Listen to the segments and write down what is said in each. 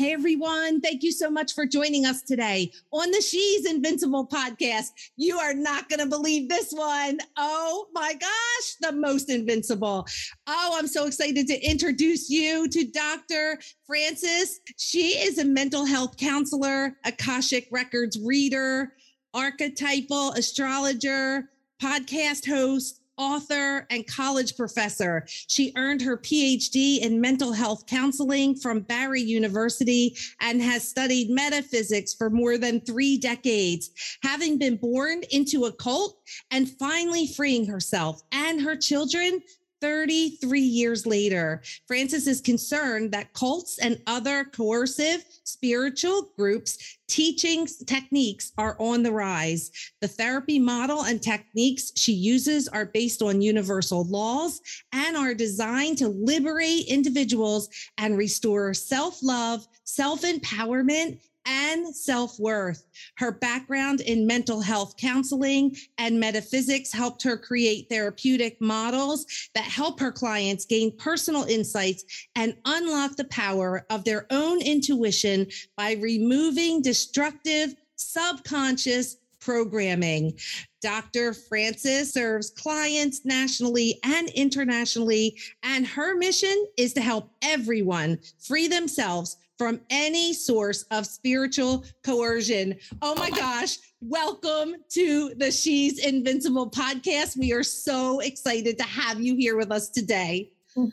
Hey everyone, thank you so much for joining us today on the She's Invincible podcast. You are not going to believe this one. Oh my gosh, the most invincible. Oh, I'm so excited to introduce you to Dr. Francis. She is a mental health counselor, Akashic Records reader, archetypal astrologer, podcast host, author, and college professor. She earned her PhD in mental health counseling from Barry University and has studied metaphysics for more than three decades, having been born into a cult and finally freeing herself and her children 33 years later, Francis is concerned that cults and other coercive spiritual groups teaching techniques are on the rise. The therapy model and techniques she uses are based on universal laws and are designed to liberate individuals and restore self love, self empowerment, and self worth. Her background in mental health counseling and metaphysics helped her create therapeutic models that help her clients gain personal insights and unlock the power of their own intuition by removing destructive subconscious programming. Dr. Francis serves clients nationally and internationally, and her mission is to help everyone free themselves from any source of spiritual coercion. Oh my gosh. Welcome to the She's Invincible podcast. We are so excited to have you here with us today.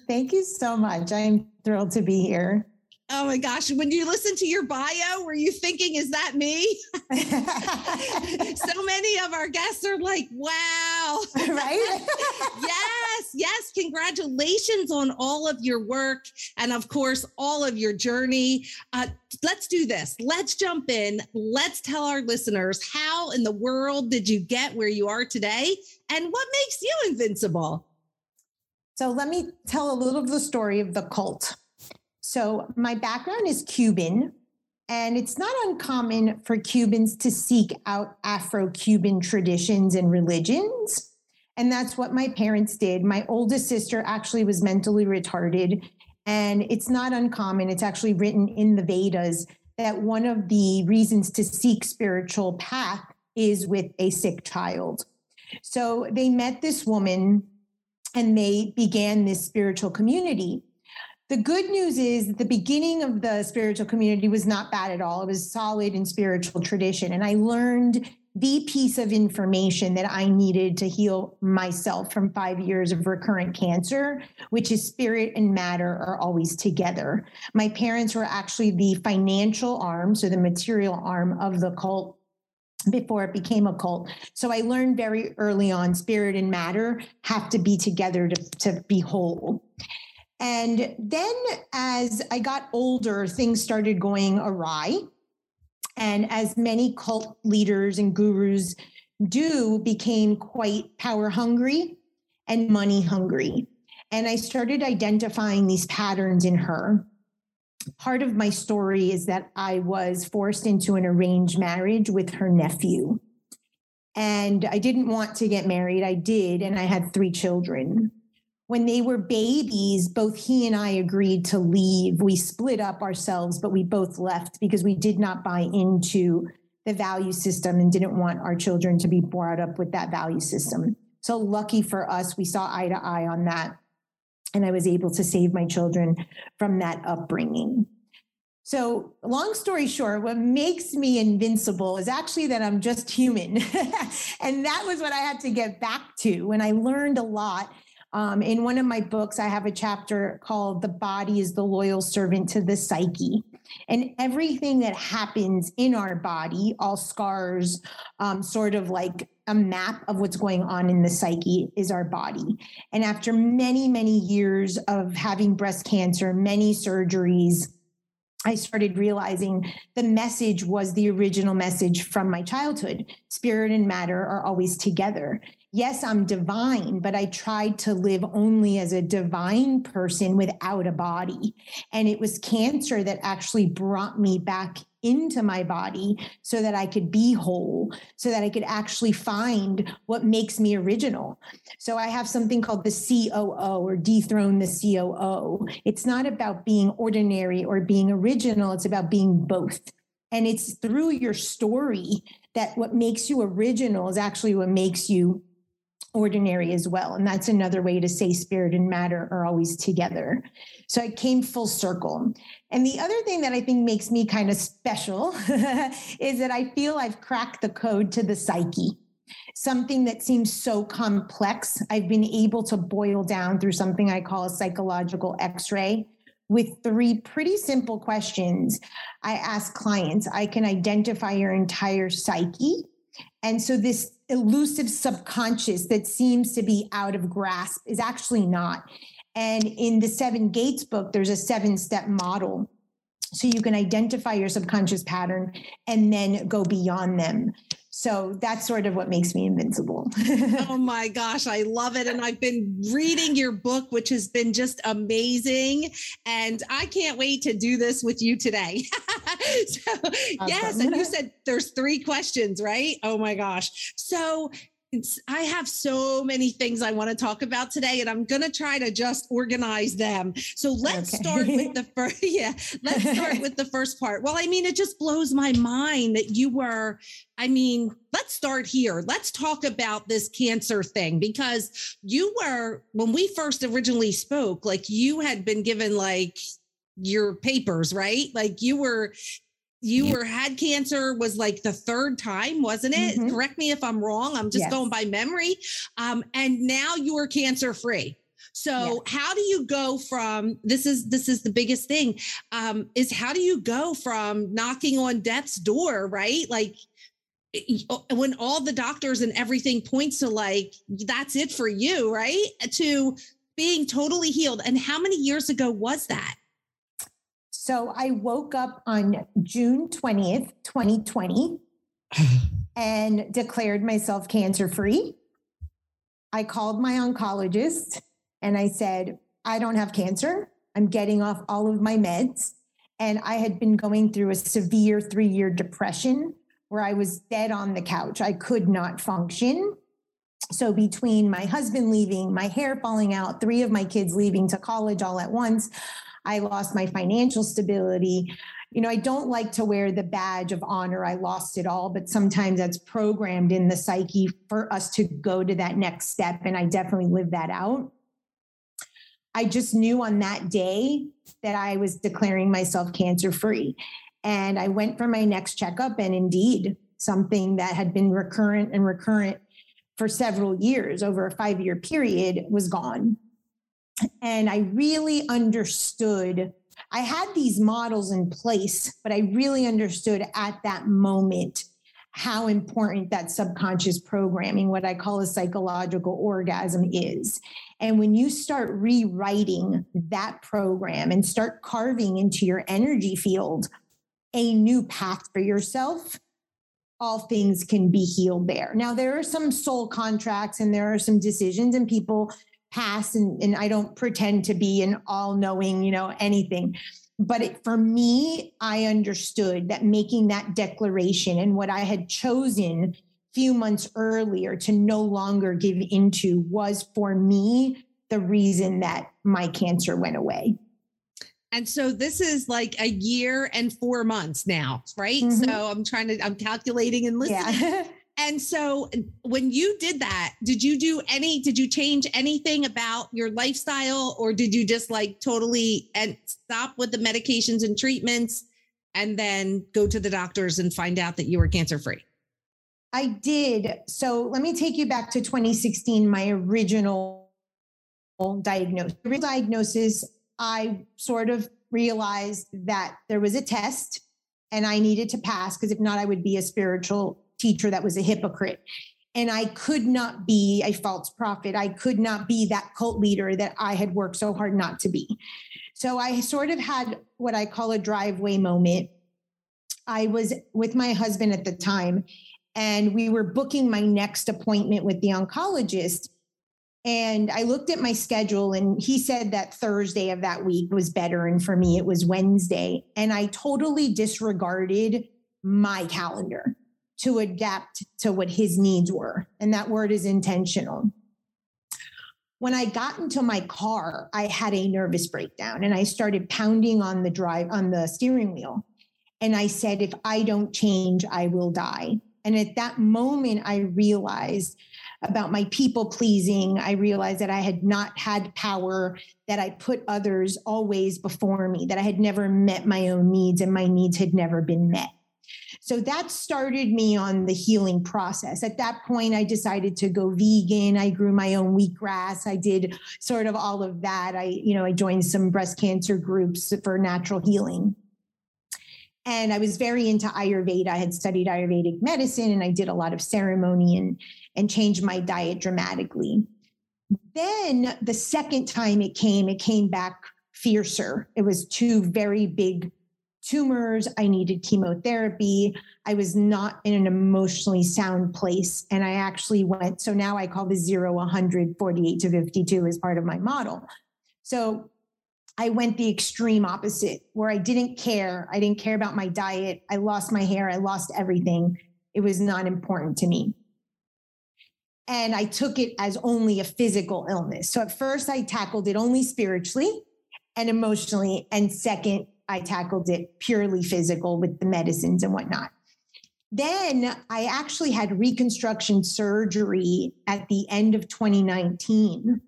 Thank you so much. I'm thrilled to be here. Oh my gosh. When you listen to your bio, were you thinking, is that me? of our guests are like, wow. Right? yes, yes. Congratulations on all of your work and, of course, all of your journey. Uh, let's do this. Let's jump in. Let's tell our listeners how in the world did you get where you are today and what makes you invincible? So, let me tell a little of the story of the cult. So, my background is Cuban, and it's not uncommon for Cubans to seek out Afro Cuban traditions and religions. And that's what my parents did. My oldest sister actually was mentally retarded. And it's not uncommon, it's actually written in the Vedas that one of the reasons to seek spiritual path is with a sick child. So they met this woman and they began this spiritual community. The good news is that the beginning of the spiritual community was not bad at all. It was solid in spiritual tradition. And I learned the piece of information that I needed to heal myself from five years of recurrent cancer, which is spirit and matter are always together. My parents were actually the financial arm, so the material arm of the cult before it became a cult. So I learned very early on spirit and matter have to be together to, to be whole. And then as I got older, things started going awry. And as many cult leaders and gurus do, became quite power hungry and money hungry. And I started identifying these patterns in her. Part of my story is that I was forced into an arranged marriage with her nephew. And I didn't want to get married. I did. And I had three children when they were babies, both he and I agreed to leave. We split up ourselves, but we both left because we did not buy into the value system and didn't want our children to be brought up with that value system. So lucky for us, we saw eye to eye on that. And I was able to save my children from that upbringing. So, long story short, what makes me invincible is actually that I'm just human. and that was what I had to get back to when I learned a lot. Um, in one of my books, I have a chapter called The Body is the Loyal Servant to the Psyche. And everything that happens in our body, all scars, um, sort of like a map of what's going on in the psyche is our body. And after many, many years of having breast cancer, many surgeries, I started realizing the message was the original message from my childhood. Spirit and matter are always together. Yes, I'm divine, but I tried to live only as a divine person without a body. And it was cancer that actually brought me back into my body so that I could be whole, so that I could actually find what makes me original. So I have something called the COO or dethrone the COO. It's not about being ordinary or being original, it's about being both. And it's through your story that what makes you original is actually what makes you ordinary as well. And that's another way to say spirit and matter are always together. So I came full circle. And the other thing that I think makes me kind of special is that I feel I've cracked the code to the psyche. Something that seems so complex, I've been able to boil down through something I call a psychological x ray with three pretty simple questions. I ask clients, I can identify your entire psyche. And so, this elusive subconscious that seems to be out of grasp is actually not. And in the Seven Gates book, there's a seven step model. So you can identify your subconscious pattern and then go beyond them. So that's sort of what makes me invincible. oh my gosh, I love it. And I've been reading your book, which has been just amazing. And I can't wait to do this with you today. so, awesome. yes. And you said there's three questions, right? Oh my gosh. So I have so many things I want to talk about today, and I'm going to try to just organize them. So let's okay. start with the first. Yeah, let's start with the first part. Well, I mean, it just blows my mind that you were. I mean, let's start here. Let's talk about this cancer thing because you were when we first originally spoke. Like you had been given like your papers, right? Like you were you were had cancer was like the third time wasn't it? Mm-hmm. correct me if i'm wrong i'm just yes. going by memory. Um, and now you are cancer free so yes. how do you go from this is this is the biggest thing um, is how do you go from knocking on death's door right? Like when all the doctors and everything points to like that's it for you right? To being totally healed. And how many years ago was that so I woke up on June 20th, 2020, and declared myself cancer free. I called my oncologist and I said, I don't have cancer. I'm getting off all of my meds. And I had been going through a severe three year depression where I was dead on the couch. I could not function. So, between my husband leaving, my hair falling out, three of my kids leaving to college all at once, I lost my financial stability. You know, I don't like to wear the badge of honor. I lost it all, but sometimes that's programmed in the psyche for us to go to that next step. And I definitely lived that out. I just knew on that day that I was declaring myself cancer free. And I went for my next checkup, and indeed, something that had been recurrent and recurrent for several years over a five year period was gone. And I really understood, I had these models in place, but I really understood at that moment how important that subconscious programming, what I call a psychological orgasm, is. And when you start rewriting that program and start carving into your energy field a new path for yourself, all things can be healed there. Now, there are some soul contracts and there are some decisions, and people pass and, and I don't pretend to be an all knowing, you know, anything. But it, for me, I understood that making that declaration and what I had chosen few months earlier to no longer give into was for me the reason that my cancer went away. And so this is like a year and four months now, right? Mm-hmm. So I'm trying to, I'm calculating and listening. Yeah. And so when you did that, did you do any, did you change anything about your lifestyle or did you just like totally and stop with the medications and treatments and then go to the doctors and find out that you were cancer free? I did. So let me take you back to 2016, my original diagnosis. Diagnosis, I sort of realized that there was a test and I needed to pass because if not, I would be a spiritual teacher that was a hypocrite. And I could not be a false prophet. I could not be that cult leader that I had worked so hard not to be. So I sort of had what I call a driveway moment. I was with my husband at the time, and we were booking my next appointment with the oncologist. And I looked at my schedule, and he said that Thursday of that week was better. And for me, it was Wednesday. And I totally disregarded my calendar to adapt to what his needs were. And that word is intentional. When I got into my car, I had a nervous breakdown and I started pounding on the drive on the steering wheel. And I said, if I don't change, I will die. And at that moment, I realized about my people pleasing. I realized that I had not had power, that I put others always before me, that I had never met my own needs and my needs had never been met. So that started me on the healing process. At that point, I decided to go vegan. I grew my own wheatgrass. I did sort of all of that. I, you know, I joined some breast cancer groups for natural healing. And I was very into Ayurveda. I had studied Ayurvedic medicine and I did a lot of ceremony and, and changed my diet dramatically. Then the second time it came, it came back fiercer. It was two very big tumors. I needed chemotherapy. I was not in an emotionally sound place. And I actually went, so now I call the zero 100, 48 to 52 as part of my model. So I went the extreme opposite where I didn't care. I didn't care about my diet. I lost my hair. I lost everything. It was not important to me. And I took it as only a physical illness. So at first, I tackled it only spiritually and emotionally. And second, I tackled it purely physical with the medicines and whatnot. Then I actually had reconstruction surgery at the end of 2019.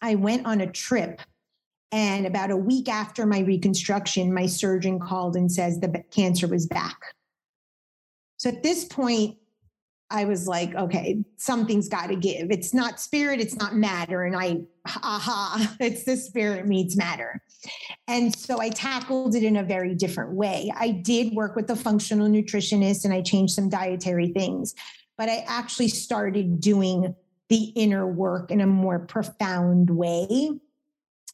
I went on a trip and about a week after my reconstruction, my surgeon called and says the cancer was back. So at this point, I was like, okay, something's got to give. It's not spirit, it's not matter. And I, aha, it's the spirit meets matter. And so I tackled it in a very different way. I did work with a functional nutritionist and I changed some dietary things, but I actually started doing the inner work in a more profound way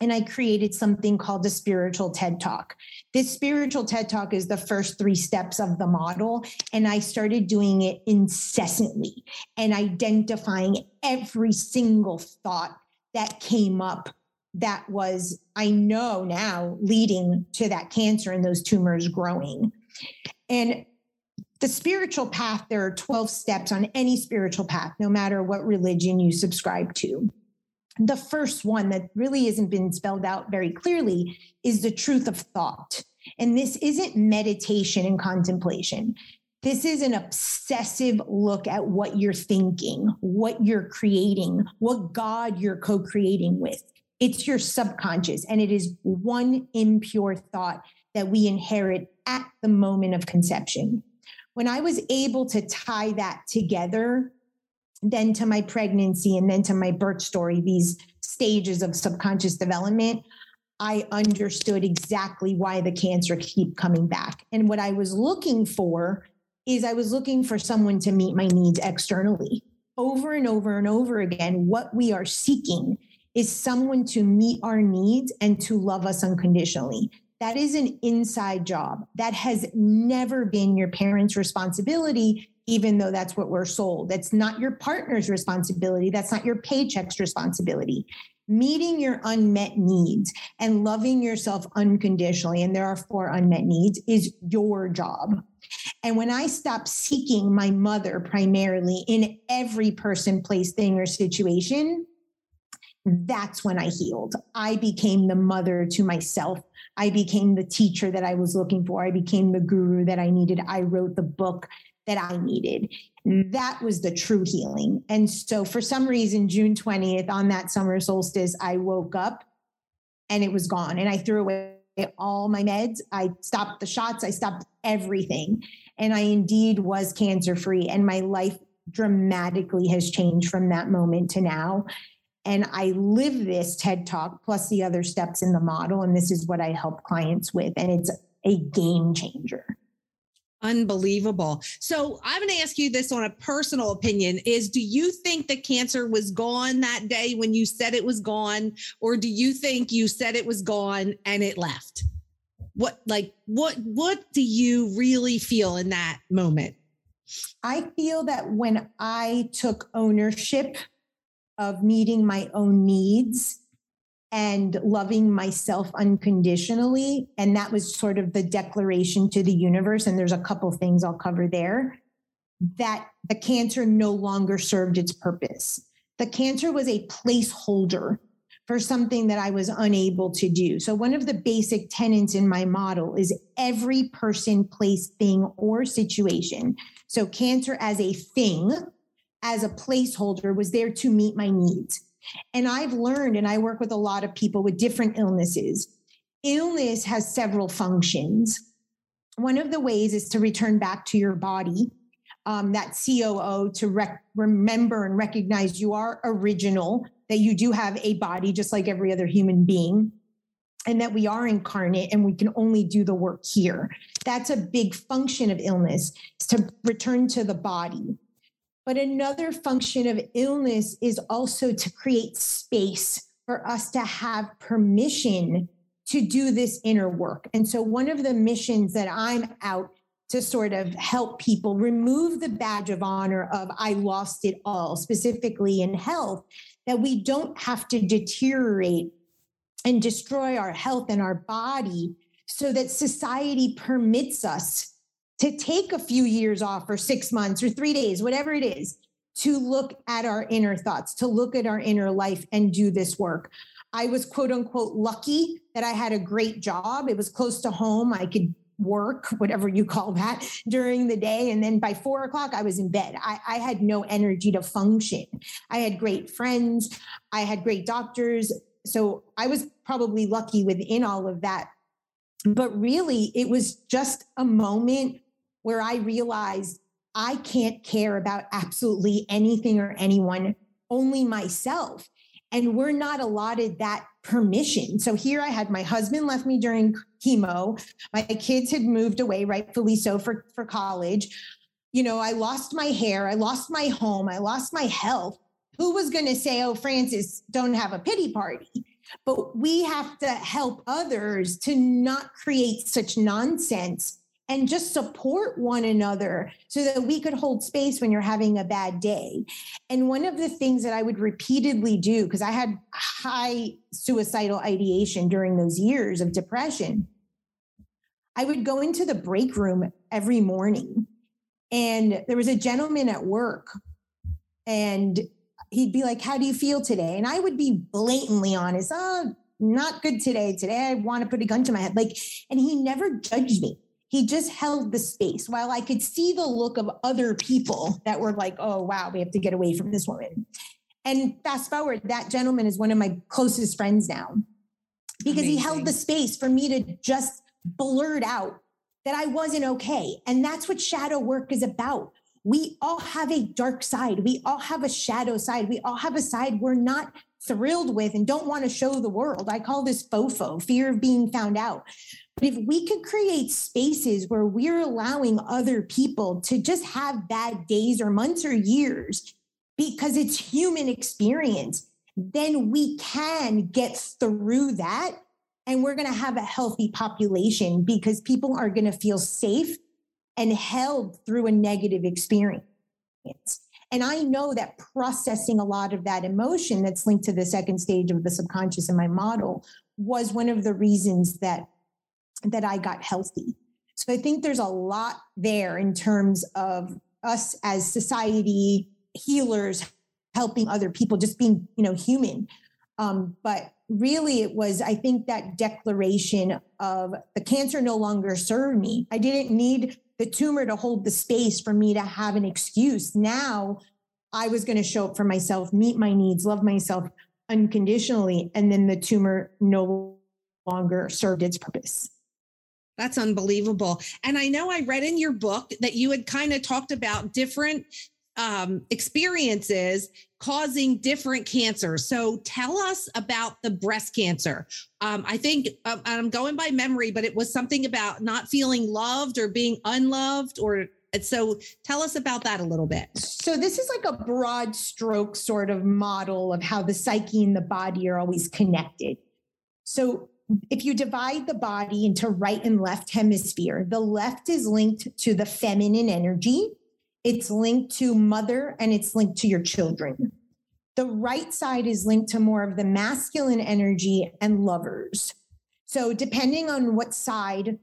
and I created something called the spiritual TED Talk. This spiritual TED Talk is the first three steps of the model. And I started doing it incessantly and identifying every single thought that came up that was, I know now, leading to that cancer and those tumors growing. And the spiritual path, there are 12 steps on any spiritual path, no matter what religion you subscribe to the first one that really hasn't been spelled out very clearly is the truth of thought. And this isn't meditation and contemplation. This is an obsessive look at what you're thinking, what you're creating, what God you're co creating with. It's your subconscious, and it is one impure thought that we inherit at the moment of conception. When I was able to tie that together, then to my pregnancy and then to my birth story, these stages of subconscious development, I understood exactly why the cancer keep coming back. And what I was looking for is I was looking for someone to meet my needs externally. Over and over and over again, what we are seeking is someone to meet our needs and to love us unconditionally. That is an inside job. That has never been your parents' responsibility even though that's what we're sold. That's not your partner's responsibility. That's not your paycheck's responsibility. Meeting your unmet needs and loving yourself unconditionally, and there are four unmet needs, is your job. And when I stopped seeking my mother primarily in every person, place, thing, or situation, that's when I healed. I became the mother to myself. I became the teacher that I was looking for. I became the guru that I needed. I wrote the book that I needed. That was the true healing. And so for some reason, June 20th, on that summer solstice, I woke up and it was gone. And I threw away all my meds. I stopped the shots. I stopped everything. And I indeed was cancer free. And my life dramatically has changed from that moment to now. And I live this TED talk plus the other steps in the model. And this is what I help clients with. And it's a game changer. Unbelievable. So I'm going to ask you this on a personal opinion is do you think the cancer was gone that day when you said it was gone or do you think you said it was gone and it left? What like what what do you really feel in that moment? I feel that when I took ownership of meeting my own needs and loving myself unconditionally. And that was sort of the declaration to the universe. And there's a couple things I'll cover there that the cancer no longer served its purpose. The cancer was a placeholder for something that I was unable to do. So, one of the basic tenets in my model is every person, place, thing, or situation. So, cancer as a thing, as a placeholder, was there to meet my needs. And I've learned, and I work with a lot of people with different illnesses. Illness has several functions. One of the ways is to return back to your body, um, that COO, to rec- remember and recognize you are original, that you do have a body just like every other human being, and that we are incarnate and we can only do the work here. That's a big function of illness, to return to the body. But another function of illness is also to create space for us to have permission to do this inner work. And so, one of the missions that I'm out to sort of help people remove the badge of honor of I lost it all, specifically in health, that we don't have to deteriorate and destroy our health and our body so that society permits us to take a few years off or six months or three days, whatever it is, to look at our inner thoughts, to look at our inner life and do this work. I was quote unquote lucky that I had a great job. It was close to home. I could work, whatever you call that, during the day. And then by four o'clock, I was in bed. I, I, had no energy to function. I had great friends, I had great doctors. So I was probably lucky within all of that. But really, it was just a moment where I realized I can't care about absolutely anything or anyone, only myself. And we're not allotted that permission. So here I had my husband left me during chemo. My kids had moved away, rightfully so, for, for college. You know, I lost my hair, I lost my home, I lost my health. Who was going to say, oh, Frances, don't have a pity party? But we have to help others to not create such nonsense and just support one another so that we could hold space when you're having a bad day. And one of the things that I would repeatedly do, because I had high suicidal ideation during those years of depression, I would go into the break room every morning. And there was a gentleman at work, and he'd be like, How do you feel today? And I would be blatantly honest, Oh, not good today. Today I want to put a gun to my head. Like, and he never judged me he just held the space while I could see the look of other people that were like, oh, wow, we have to get away from this woman. And fast forward, that gentleman is one of my closest friends now because Amazing. he held the space for me to just blurt out that I wasn't okay. And that's what shadow work is about. We all have a dark side. We all have a shadow side. We all have a side we're not thrilled with and don't want to show the world. I call this FOFO, fear of being found out. But if we could create spaces where we're allowing other people to just have bad days or months or years because it's human experience, then we can get through that. And we're going to have a healthy population because people are going to feel safe and held through a negative experience. And I know that processing a lot of that emotion that's linked to the second stage of the subconscious in my model was one of the reasons that that I got healthy. So I think there's a lot there in terms of us as society healers helping other people, just being, you know, human. Um, but really, it was, I think, that declaration of the cancer no longer served me. I didn't need the tumor to hold the space for me to have an excuse. Now I was going to show up for myself, meet my needs, love myself unconditionally. And then the tumor no longer served its purpose. That's unbelievable. And I know I read in your book that you had kind of talked about different um, experiences causing different cancers. So tell us about the breast cancer. Um, I think um, I'm going by memory, but it was something about not feeling loved or being unloved or so tell us about that a little bit. So this is like a broad stroke sort of model of how the psyche and the body are always connected. So if you divide the body into right and left hemisphere, the left is linked to the feminine energy, it's linked to mother, and it's linked to your children. The right side is linked to more of the masculine energy and lovers. So, depending on what side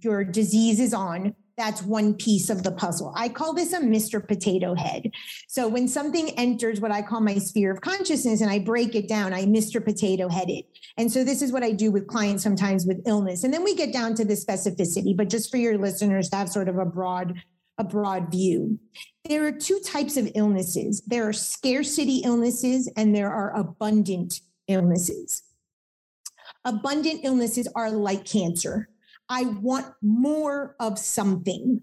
your disease is on, that's one piece of the puzzle. I call this a Mr. Potato Head. So when something enters what I call my sphere of consciousness and I break it down, I Mr. Potato Head it. And so this is what I do with clients sometimes with illness. And then we get down to the specificity, but just for your listeners to have sort of a broad a broad view. There are two types of illnesses. There are scarcity illnesses and there are abundant illnesses. Abundant illnesses are like cancer. I want more of something.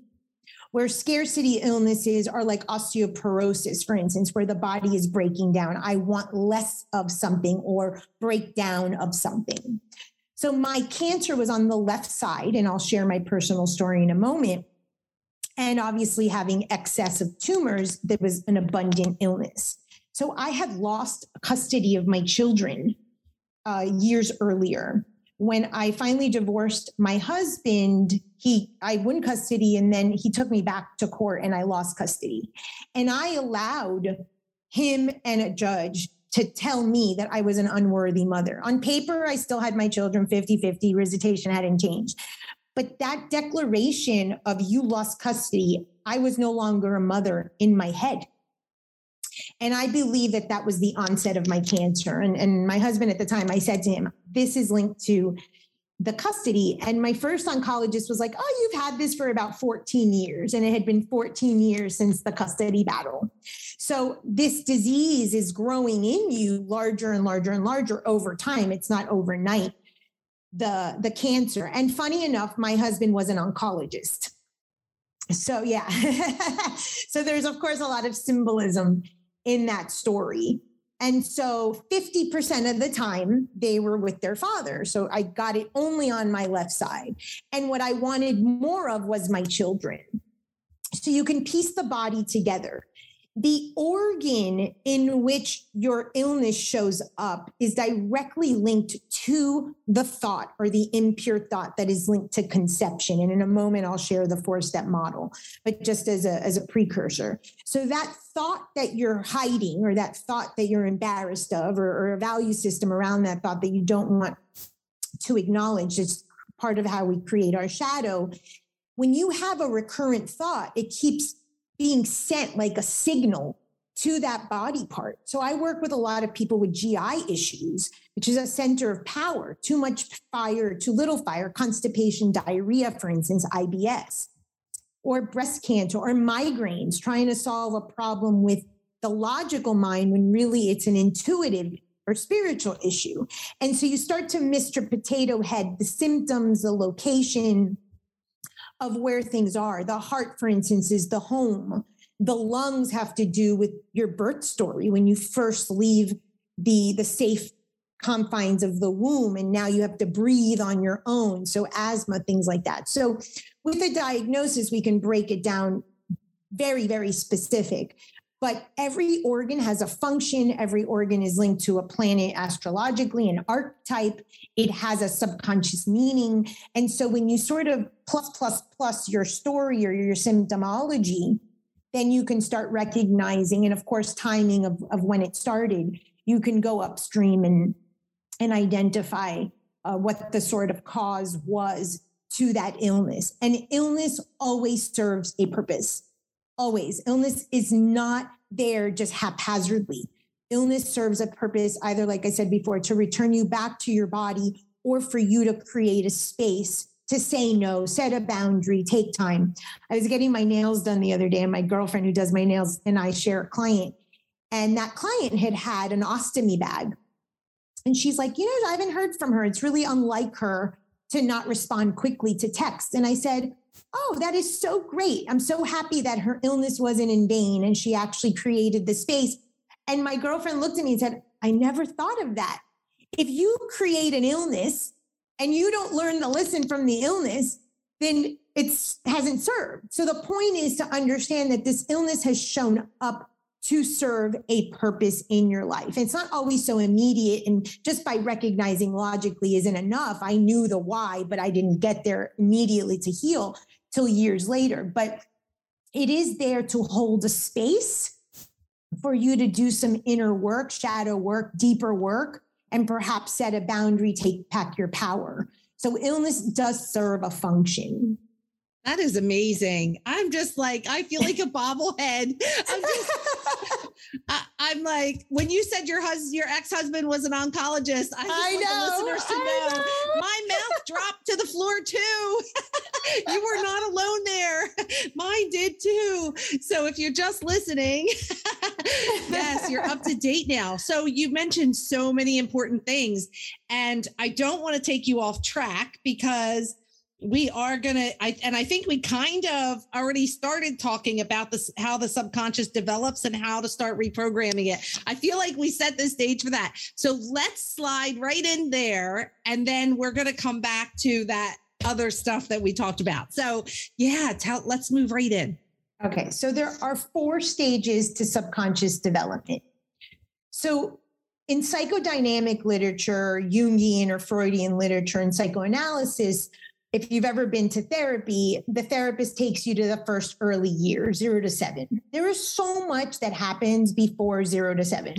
Where scarcity illnesses are like osteoporosis, for instance, where the body is breaking down. I want less of something or breakdown of something. So my cancer was on the left side, and I'll share my personal story in a moment. And obviously, having excess of tumors, there was an abundant illness. So I had lost custody of my children uh, years earlier when I finally divorced my husband, he I won custody and then he took me back to court and I lost custody. And I allowed him and a judge to tell me that I was an unworthy mother. On paper, I still had my children 50-50, visitation hadn't changed. But that declaration of you lost custody, I was no longer a mother in my head. And I believe that that was the onset of my cancer. And, and my husband at the time, I said to him, This is linked to the custody. And my first oncologist was like, Oh, you've had this for about 14 years. And it had been 14 years since the custody battle. So this disease is growing in you larger and larger and larger over time. It's not overnight. The, the cancer. And funny enough, my husband was an oncologist. So, yeah. so, there's, of course, a lot of symbolism in that story. And so 50% of the time they were with their father. So I got it only on my left side. And what I wanted more of was my children. So you can piece the body together the organ in which your illness shows up is directly linked to the thought or the impure thought that is linked to conception. And in a moment, I'll share the four step model, but just as a, as a precursor. So that thought that you're hiding or that thought that you're embarrassed of or, or a value system around that thought that you don't want to acknowledge is part of how we create our shadow. When you have a recurrent thought, it keeps being sent like a signal to that body part. So I work with a lot of people with GI issues, which is a center of power, too much fire, too little fire, constipation, diarrhea, for instance, IBS, or breast cancer, or migraines, trying to solve a problem with the logical mind when really it's an intuitive or spiritual issue. And so you start to Mr. Potato Head the symptoms, the location, of where things are. The heart, for instance, is the home. The lungs have to do with your birth story when you first leave the, the safe confines of the womb and now you have to breathe on your own. So, asthma, things like that. So, with a diagnosis, we can break it down very, very specific but every organ has a function. Every organ is linked to a planet astrologically, an archetype. It has a subconscious meaning. And so when you sort of plus, plus, plus your story or your symptomology, then you can start recognizing, and of course, timing of, of when it started, you can go upstream and, and identify uh, what the sort of cause was to that illness. And illness always serves a purpose always. Illness is not there just haphazardly. Illness serves a purpose, either, like I said before, to return you back to your body or for you to create a space to say no, set a boundary, take time. I was getting my nails done the other day, and my girlfriend who does my nails and I share a client. And that client had had an ostomy bag And she's like, you know, I haven't heard from her. It's really unlike her to not respond quickly to text. And I said, Oh, that is so great. I'm so happy that her illness wasn't in vain and she actually created the space. And my girlfriend looked at me and said, I never thought of that. If you create an illness and you don't learn the lesson from the illness, then it hasn't served. So the point is to understand that this illness has shown up to serve a purpose in your life. It's not always so immediate. And just by recognizing logically isn't enough. I knew the why, but I didn't get there immediately to heal till years later. But it is there to hold a space for you to do some inner work, shadow work, deeper work, and perhaps set a boundary, take back your power. So illness does serve a function. That is amazing. I'm just like, I feel like a bobblehead. I'm just, I, am like, when you said your husband, your ex-husband was an oncologist, I I know, listeners to know, know, my mouth dropped to the floor too. you were not alone there. Mine did too. So if you're just listening, yes, you're up to date now. So you mentioned so many important things, and I don't want to take you off track because we are gonna I, and i think we kind of already started talking about this how the subconscious develops and how to start reprogramming it. I feel like we set the stage for that. So let's slide right in there and then we're gonna come back to that other stuff that we talked about. So yeah tell let's move right in. Okay so there are four stages to subconscious development. So in psychodynamic literature jungian or freudian literature and psychoanalysis if you've ever been to therapy, the therapist takes you to the first early year, zero to seven. There is so much that happens before zero to seven.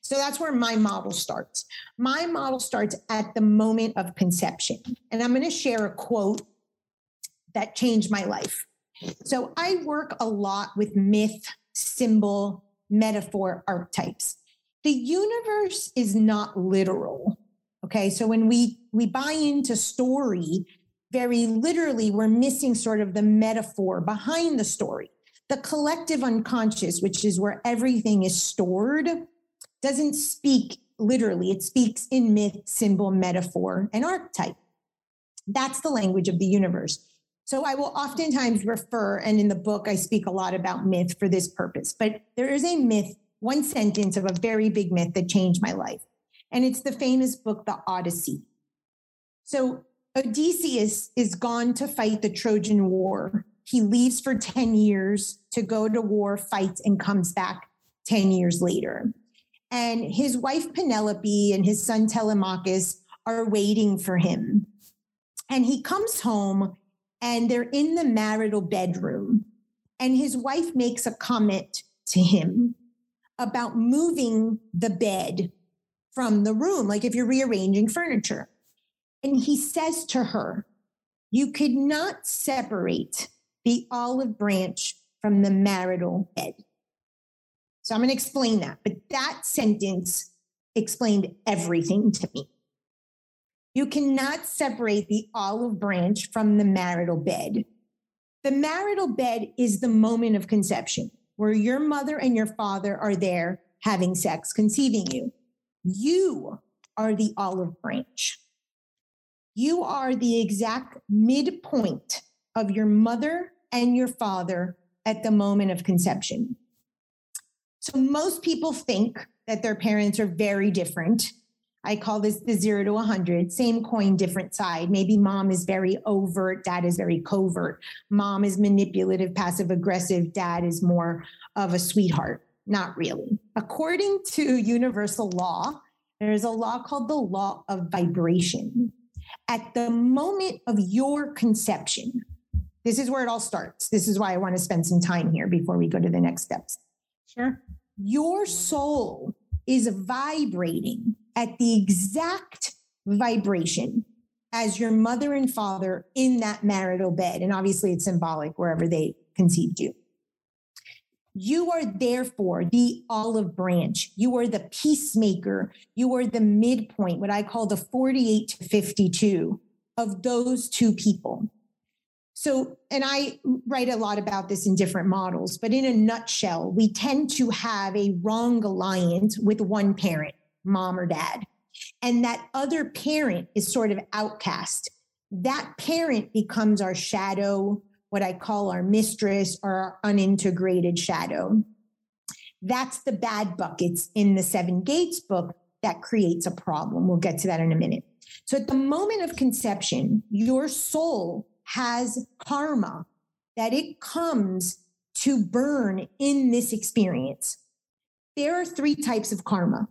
So that's where my model starts. My model starts at the moment of conception. And I'm going to share a quote that changed my life. So I work a lot with myth, symbol, metaphor archetypes. The universe is not literal. Okay. So when we we buy into story, very literally, we're missing sort of the metaphor behind the story. The collective unconscious, which is where everything is stored, doesn't speak literally. It speaks in myth, symbol, metaphor, and archetype. That's the language of the universe. So I will oftentimes refer, and in the book, I speak a lot about myth for this purpose. But there is a myth, one sentence of a very big myth that changed my life. And it's the famous book, The Odyssey. So Odysseus is gone to fight the Trojan War. He leaves for 10 years to go to war, fights, and comes back 10 years later. And his wife Penelope and his son Telemachus are waiting for him. And he comes home and they're in the marital bedroom. And his wife makes a comment to him about moving the bed from the room, like if you're rearranging furniture. And he says to her, You could not separate the olive branch from the marital bed. So I'm going to explain that. But that sentence explained everything to me. You cannot separate the olive branch from the marital bed. The marital bed is the moment of conception where your mother and your father are there having sex, conceiving you. You are the olive branch. You are the exact midpoint of your mother and your father at the moment of conception. So most people think that their parents are very different. I call this the zero to 100, same coin, different side. Maybe mom is very overt, dad is very covert. Mom is manipulative, passive aggressive, dad is more of a sweetheart. Not really. According to universal law, there's a law called the law of vibration at the moment of your conception, this is where it all starts. This is why I want to spend some time here before we go to the next steps. Sure. Your soul is vibrating at the exact vibration as your mother and father in that marital bed. And obviously, it's symbolic wherever they conceived you. You are therefore the olive branch. You are the peacemaker. You are the midpoint, what I call the 48 to 52 of those two people. So, and I write a lot about this in different models, but in a nutshell, we tend to have a wrong alliance with one parent, mom or dad. and that other parent is sort of outcast, that parent becomes our shadow, what I call our mistress or our unintegrated shadow. That's the bad buckets in the Seven Gates book that creates a problem. We'll get to that in a minute. So at the moment of conception, your soul has karma that it comes to burn in this experience. There are three types of karma.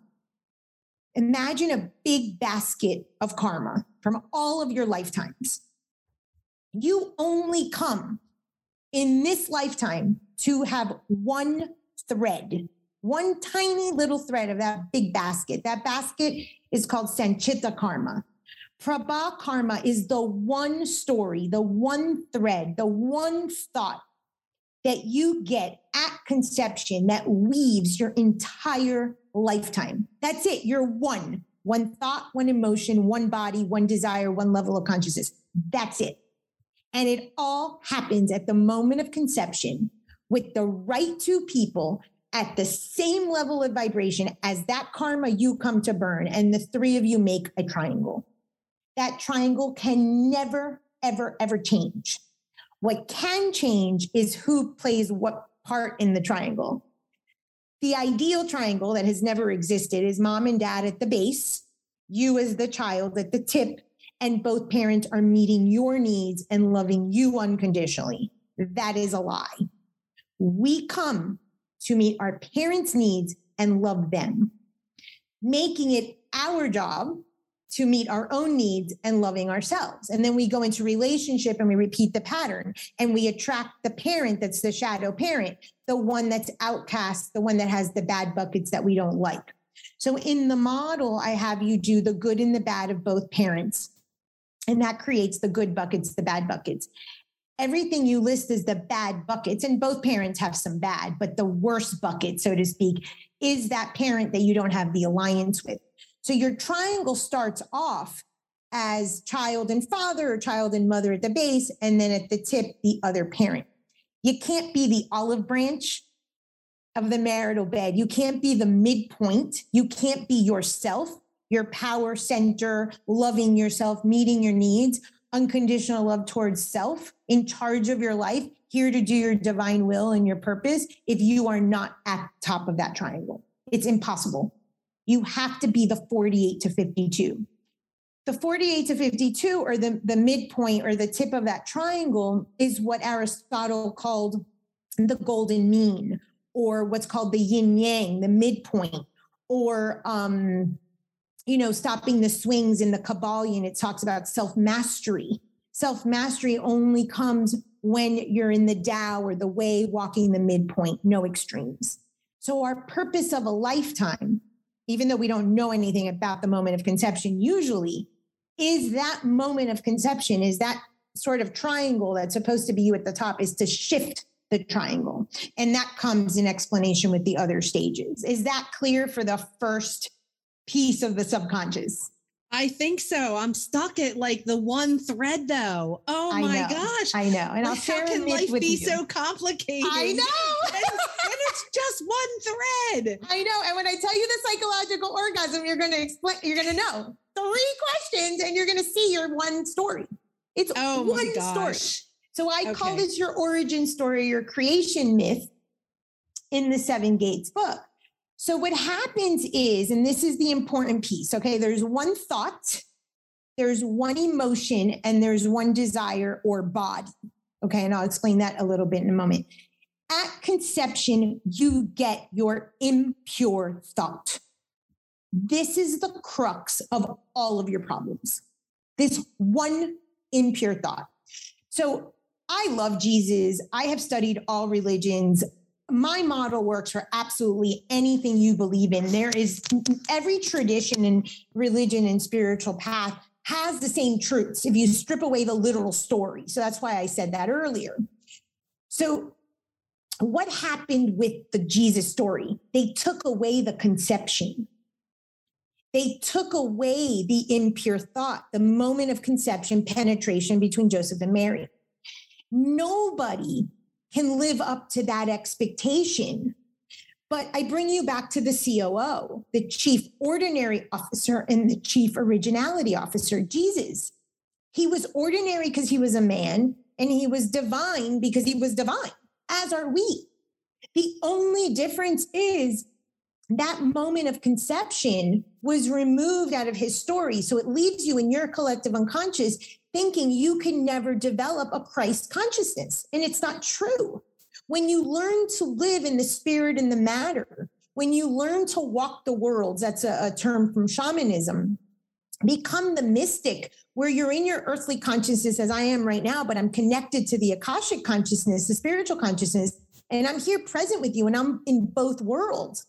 Imagine a big basket of karma from all of your lifetimes. You only come in this lifetime to have one thread, one tiny little thread of that big basket. That basket is called Sanchita karma. Prarabdha karma is the one story, the one thread, the one thought that you get at conception that weaves your entire lifetime. That's it. You're one, one thought, one emotion, one body, one desire, one level of consciousness. That's it. And it all happens at the moment of conception with the right two people at the same level of vibration as that karma you come to burn. And the three of you make a triangle that triangle can never, ever, ever change. What can change is who plays what part in the triangle. The ideal triangle that has never existed is mom and dad at the base, you as the child at the tip, and both parents are meeting your needs and loving you unconditionally. That is a lie. We come to meet our parents' needs and love them, making it our job to meet our own needs and loving ourselves. And then we go into relationship and we repeat the pattern and we attract the parent that's the shadow parent, the one that's outcast, the one that has the bad buckets that we don't like. So in the model, I have you do the good and the bad of both parents. And that creates the good buckets, the bad buckets. Everything you list is the bad buckets, and both parents have some bad, but the worst bucket, so to speak, is that parent that you don't have the alliance with. So your triangle starts off as child and father or child and mother at the base, and then at the tip, the other parent. You can't be the olive branch of the marital bed. You can't be the midpoint. You can't be yourself, your power center, loving yourself, meeting your needs, unconditional love towards self, in charge of your life, here to do your divine will and your purpose if you are not at top of that triangle. It's impossible you have to be the 48 to 52. The 48 to 52, or the, the midpoint or the tip of that triangle, is what Aristotle called the golden mean, or what's called the yin yang, the midpoint, or um, you know, stopping the swings in the Kybalion. It talks about self mastery. Self mastery only comes when you're in the Tao or the way, walking the midpoint, no extremes. So, our purpose of a lifetime even though we don't know anything about the moment of conception, usually is that moment of conception, is that sort of triangle that's supposed to be you at the top, is to shift the triangle. And that comes in explanation with the other stages. Is that clear for the first piece of the subconscious? I think so. I'm stuck at like the one thread though. Oh I my know, gosh. I know. And I'll how can life be you. so complicated? I know. and, and, it's just one thread. I know. And when I tell you the psychological orgasm, you're gonna explain, you're gonna know three questions and you're gonna see your one story. It's oh one story. So I okay. call this your origin story, your creation myth in the Seven Gates book. So what happens is, and this is the important piece, okay, there's one thought, there's one emotion, and there's one desire or body. Okay, and I'll explain that a little bit in a moment. At conception, you get your impure thought. This is the crux of all of your problems. This one impure thought. So I love Jesus. I have studied all religions my model works for absolutely anything you believe in. There is every tradition and religion and spiritual path has the same truths if you strip away the literal story. So that's why I said that earlier. So, what happened with the Jesus story? They took away the conception. They took away the impure thought, the moment of conception, penetration between Joseph and Mary. Nobody can live up to that expectation But I bring you back to the COO, the chief ordinary officer and the chief originality officer, Jesus. He was ordinary because he was a man, and he was divine because he was divine, as are we. The only difference is that moment of conception was removed out of his story. So it leaves you in your collective unconscious thinking you can never develop a Christ consciousness. And it's not true. When you learn to live in the spirit and the matter, when you learn to walk the worlds, that's a, a term from shamanism, become the mystic where you're in your earthly consciousness as I am right now, but I'm connected to the Akashic consciousness, the spiritual consciousness, and I'm here present with you and I'm in both worlds.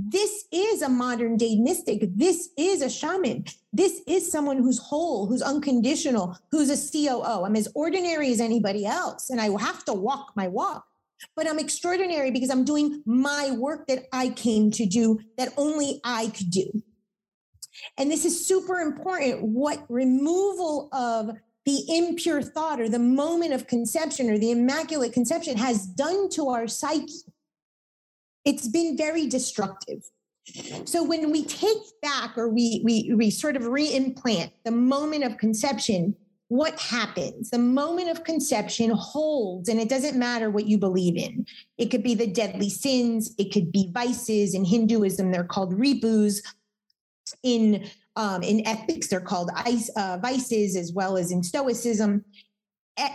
This is a modern day mystic. This is a shaman. This is someone who's whole, who's unconditional, who's a COO. I'm as ordinary as anybody else, and I have to walk my walk. But I'm extraordinary because I'm doing my work that I came to do that only I could do. And this is super important. What removal of the impure thought or the moment of conception or the immaculate conception has done to our psyche it's been very destructive. So when we take back or we we we sort of reimplant the moment of conception, what happens? The moment of conception holds, and it doesn't matter what you believe in. It could be the deadly sins, it could be vices. In Hinduism, they're called ripus. In um, in ethics, they're called ice, uh, vices, as well as in Stoicism.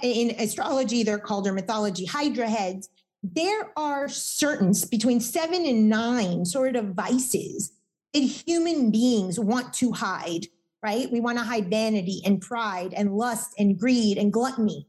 In astrology, they're called or mythology hydra heads there are certain between seven and nine sort of vices that human beings want to hide, right? We want to hide vanity and pride and lust and greed and gluttony.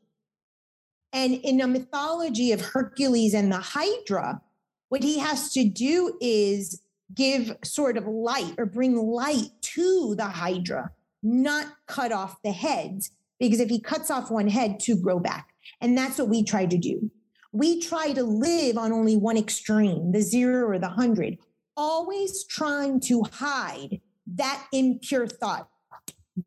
And in the mythology of Hercules and the Hydra, what he has to do is give sort of light or bring light to the Hydra, not cut off the heads, because if he cuts off one head, two grow back. And that's what we try to do we try to live on only one extreme, the zero or the hundred, always trying to hide that impure thought.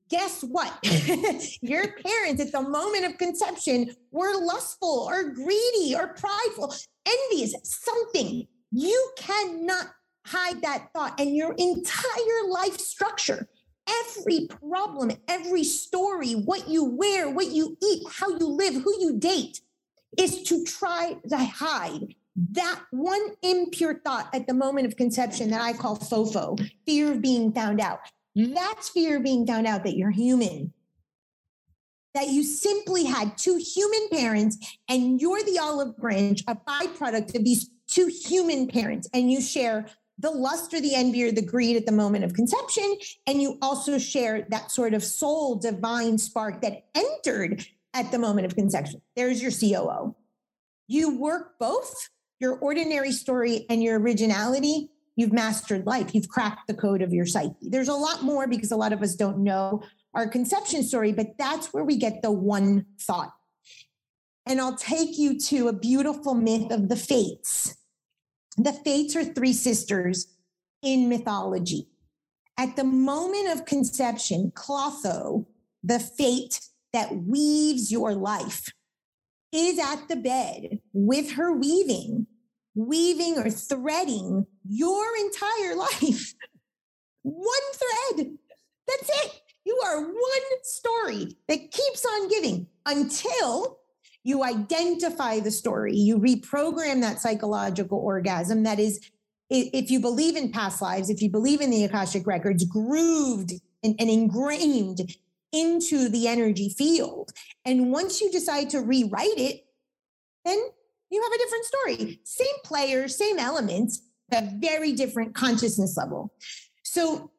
Guess what? Your parents at the moment of conception were lustful or greedy or prideful, envious, something. You cannot hide that thought. And your entire life structure, every problem, every story, what you wear, what you eat, how you live, who you date, is to try to hide that one impure thought at the moment of conception that I call FOFO, fear of being found out. That's fear of being found out that you're human. That you simply had two human parents and you're the olive branch, a byproduct of these two human parents, and you share the lust or the envy or the greed at the moment of conception. And you also share that sort of soul divine spark that entered at the moment of conception. There's your COO. You work both your ordinary story and your originality. You've mastered life. You've cracked the code of your psyche. There's a lot more because a lot of us don't know our conception story, but that's where we get the one thought. And I'll take you to a beautiful myth of the fates. The fates are three sisters in mythology. At the moment of conception, Clotho, the fate that weaves your life is at the bed with her weaving, weaving or threading your entire life. one thread. That's it. You are one story that keeps on giving until you identify the story. You reprogram that psychological orgasm that is, if you believe in past lives, if you believe in the Akashic records, grooved and, and ingrained into the energy field. And once you decide to rewrite it, then you have a different story. Same players, same elements, a very different consciousness level. So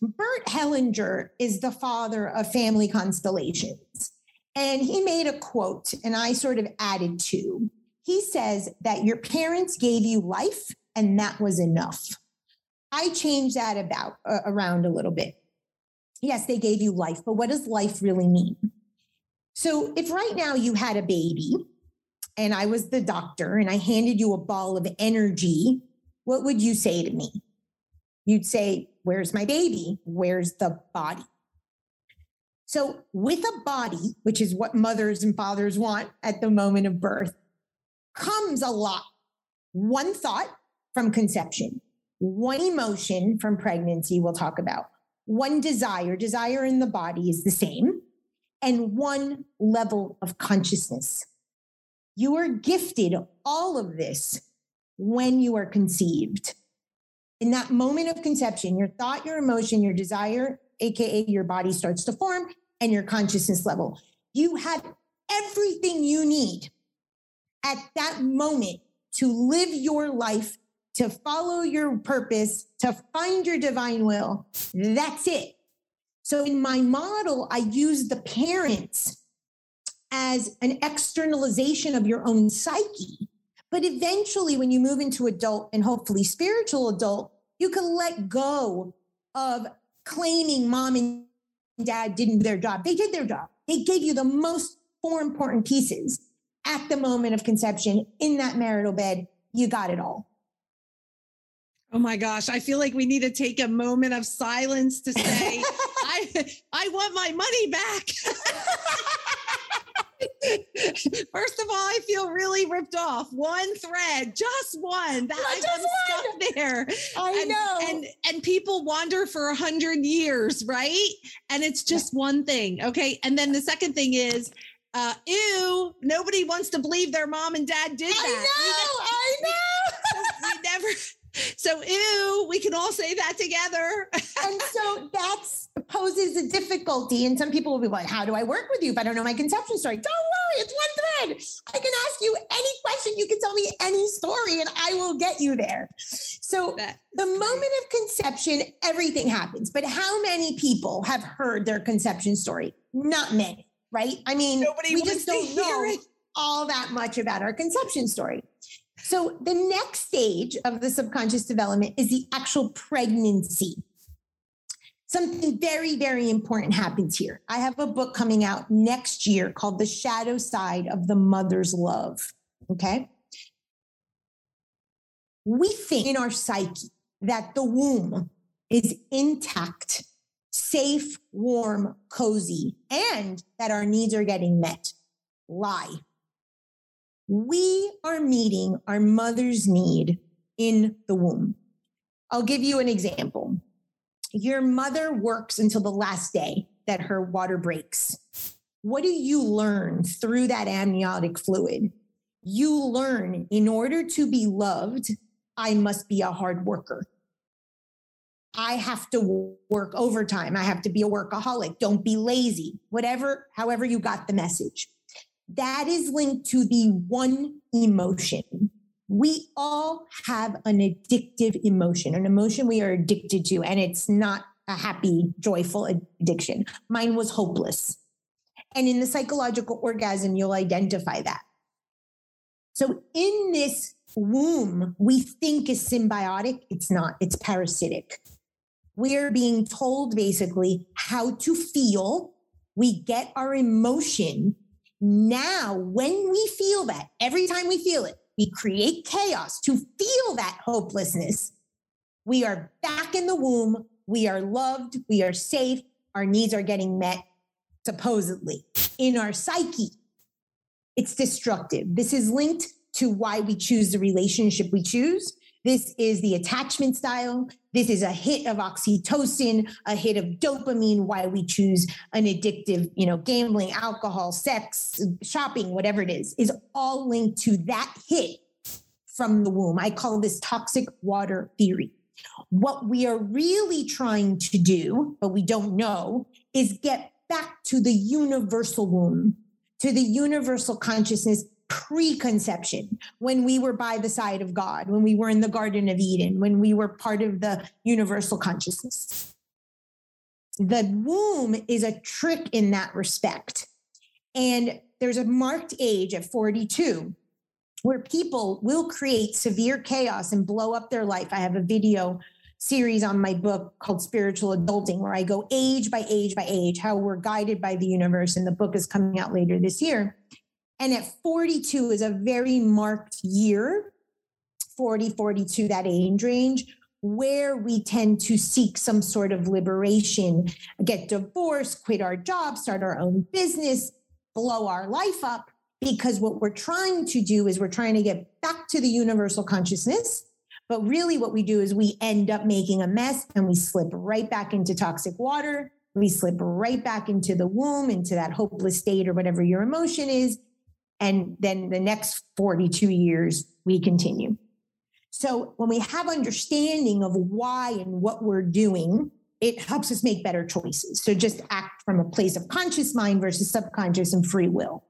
Bert Hellinger is the father of family constellations. And he made a quote, and I sort of added to. He says that your parents gave you life, and that was enough. I changed that about uh, around a little bit yes, they gave you life, but what does life really mean? So if right now you had a baby and I was the doctor and I handed you a ball of energy, what would you say to me? You'd say, Where's my baby? Where's the body? So, with a body, which is what mothers and fathers want at the moment of birth, comes a lot. One thought from conception, one emotion from pregnancy, we'll talk about, one desire, desire in the body is the same, and one level of consciousness. You are gifted all of this when you are conceived. In that moment of conception, your thought, your emotion, your desire, AKA your body starts to form, and your consciousness level. You have everything you need at that moment to live your life, to follow your purpose, to find your divine will. That's it. So in my model, I use the parents as an externalization of your own psyche. But eventually, when you move into adult and hopefully spiritual adult, you can let go of claiming mom and dad didn't do their job. They did their job. They gave you the most four important pieces at the moment of conception in that marital bed. You got it all. Oh my gosh, I feel like we need to take a moment of silence to say, I I want my money back. First of all, I feel really ripped off. One thread, just one. That I just stuck there. I and, know. And and people wander for a hundred years, right? And it's just one thing. Okay. And then the second thing is uh ew, nobody wants to believe their mom and dad did that. I know, I know. we never so ew, we can all say that together. and so that poses a difficulty. And some people will be like, How do I work with you if I don't know my conception story? Don't worry, it's one thread. I can ask you any question. You can tell me any story, and I will get you there. So the moment of conception, everything happens. But how many people have heard their conception story? Not many, right? I mean, Nobody we just don't know it. all that much about our conception story. So the next stage of the subconscious development is the actual pregnancy. Something very, very important happens here. I have a book coming out next year called The Shadow Side of the Mother's Love. Okay. We think in our psyche that the womb is intact, safe, warm, cozy, and that our needs are getting met. Lie we are meeting our mother's need in the womb. I'll give you an example. Your mother works until the last day that her water breaks. What do you learn through that amniotic fluid? You learn in order to be loved, I must be a hard worker. I have to work overtime. I have to be a workaholic. Don't be lazy. Whatever, however, you got the message that is linked to the one emotion. We all have an addictive emotion, an emotion we are addicted to, and it's not a happy, joyful addiction. Mine was hopeless. And in the psychological orgasm, you'll identify that. So in this womb, we think is symbiotic. It's not, it's parasitic. We're being told basically how to feel. We get our emotion now, when we feel that, every time we feel it, we create chaos to feel that hopelessness. We are back in the womb. We are loved. We are safe. Our needs are getting met, supposedly. In our psyche, it's destructive. This is linked to why we choose the relationship we choose. This is the attachment style. This is a hit of oxytocin, a hit of dopamine, why we choose an addictive, you know, gambling, alcohol, sex, shopping, whatever it is, is all linked to that hit from the womb. I call this toxic water theory. What we are really trying to do, but we don't know, is get back to the universal womb, to the universal consciousness preconception when we were by the side of God, when we were in the Garden of Eden, when we were part of the universal consciousness. The womb is a trick in that respect. And there's a marked age at 42 where people will create severe chaos and blow up their life. I have a video series on my book called Spiritual Adulting, where I go age by age by age, how we're guided by the universe. And the book is coming out later this year. And at 42 is a very marked year, 40, 42, that age range, where we tend to seek some sort of liberation, get divorced, quit our job, start our own business, blow our life up. Because what we're trying to do is we're trying to get back to the universal consciousness, But really, what we do is we end up making a mess and we slip right back into toxic water. We slip right back into the womb, into that hopeless state or whatever your emotion is. And then the next 42 years, we continue. So when we have understanding of why and what we're doing, it helps us make better choices. So just act from a place of conscious mind versus subconscious and free will.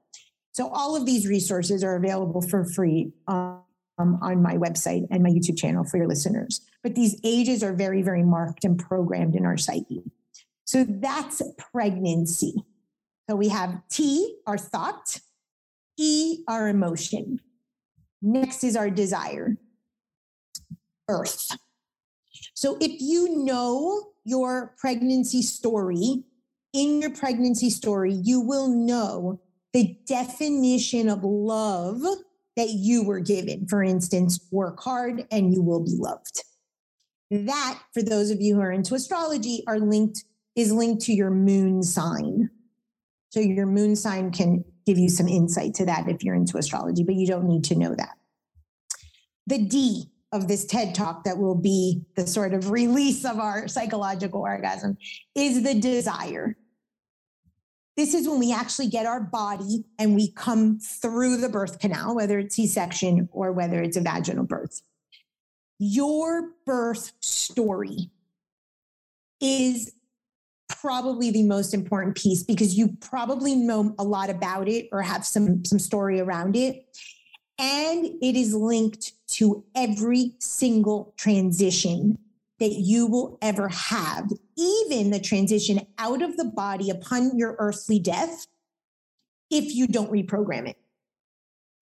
So all of these resources are available for free um, on my website and my YouTube channel for your listeners. But these ages are very, very marked and programmed in our psyche. So that's pregnancy. So we have T, our thought, E, our emotion. Next is our desire, birth. So if you know your pregnancy story, in your pregnancy story, you will know the definition of love that you were given. For instance, work hard and you will be loved. That, for those of you who are into astrology, are linked is linked to your moon sign. So your moon sign can give you some insight to that if you're into astrology, but you don't need to know that. The D of this TED talk that will be the sort of release of our psychological orgasm is the desire. This is when we actually get our body and we come through the birth canal, whether it's C section or whether it's a vaginal birth. Your birth story is probably the most important piece because you probably know a lot about it or have some, some story around it. And it is linked to every single transition that you will ever have, even the transition out of the body upon your earthly death, if you don't reprogram it.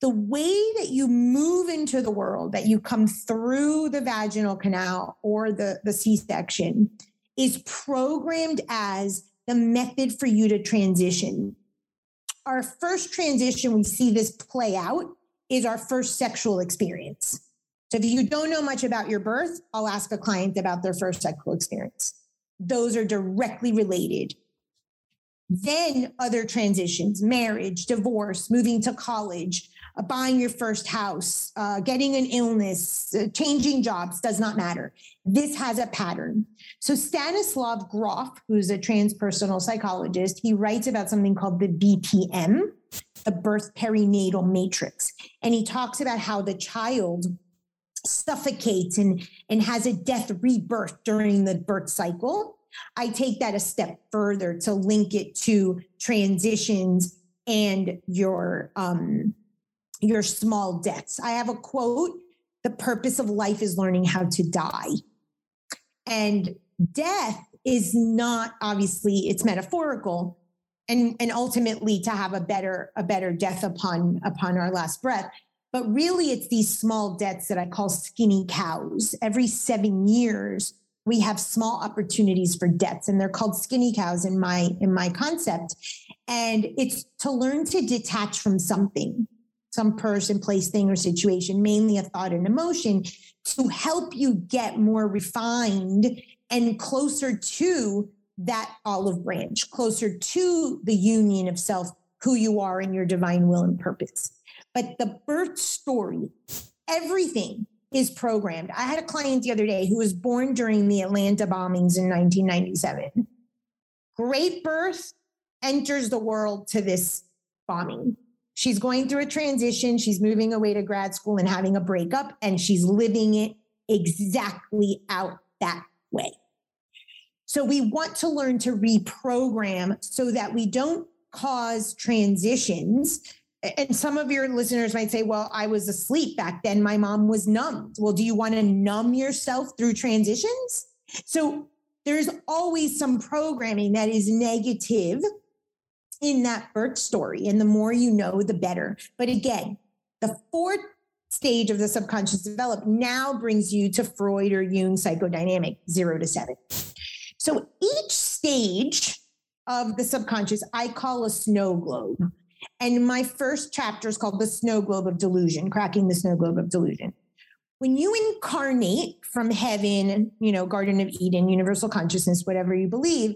The way that you move into the world, that you come through the vaginal canal or the, the C section, is programmed as the method for you to transition. Our first transition, we see this play out, is our first sexual experience. So if you don't know much about your birth, I'll ask a client about their first sexual experience. Those are directly related. Then other transitions, marriage, divorce, moving to college, buying your first house, uh, getting an illness, uh, changing jobs, does not matter. This has a pattern. So Stanislav Grof, who's a transpersonal psychologist, he writes about something called the BPM, the birth perinatal matrix. And he talks about how the child suffocates and, and has a death rebirth during the birth cycle. I take that a step further to link it to transitions and your um, your small debts. I have a quote: "The purpose of life is learning how to die," and death is not obviously it's metaphorical, and and ultimately to have a better a better death upon upon our last breath but really, it's these small debts that I call skinny cows. Every seven years, we have small opportunities for debts, and they're called skinny cows in my in my concept. And it's to learn to detach from something, some person, place, thing, or situation, mainly a thought and emotion, to help you get more refined and closer to that olive branch, closer to the union of self, who you are in your divine will and purpose but the birth story, everything is programmed. I had a client the other day who was born during the Atlanta bombings in 1997. Great birth, enters the world to this bombing. She's going through a transition. She's moving away to grad school and having a breakup, and she's living it exactly out that way. So we want to learn to reprogram so that we don't cause transitions and some of your listeners might say, well, I was asleep back then. My mom was numbed. Well, do you want to numb yourself through transitions? So there's always some programming that is negative in that birth story. And the more you know, the better. But again, the fourth stage of the subconscious develop now brings you to Freud or Jung psychodynamic zero to seven. So each stage of the subconscious, I call a snow globe. And my first chapter is called The Snow Globe of Delusion, Cracking the Snow Globe of Delusion. When you incarnate from heaven, you know, Garden of Eden, universal consciousness, whatever you believe,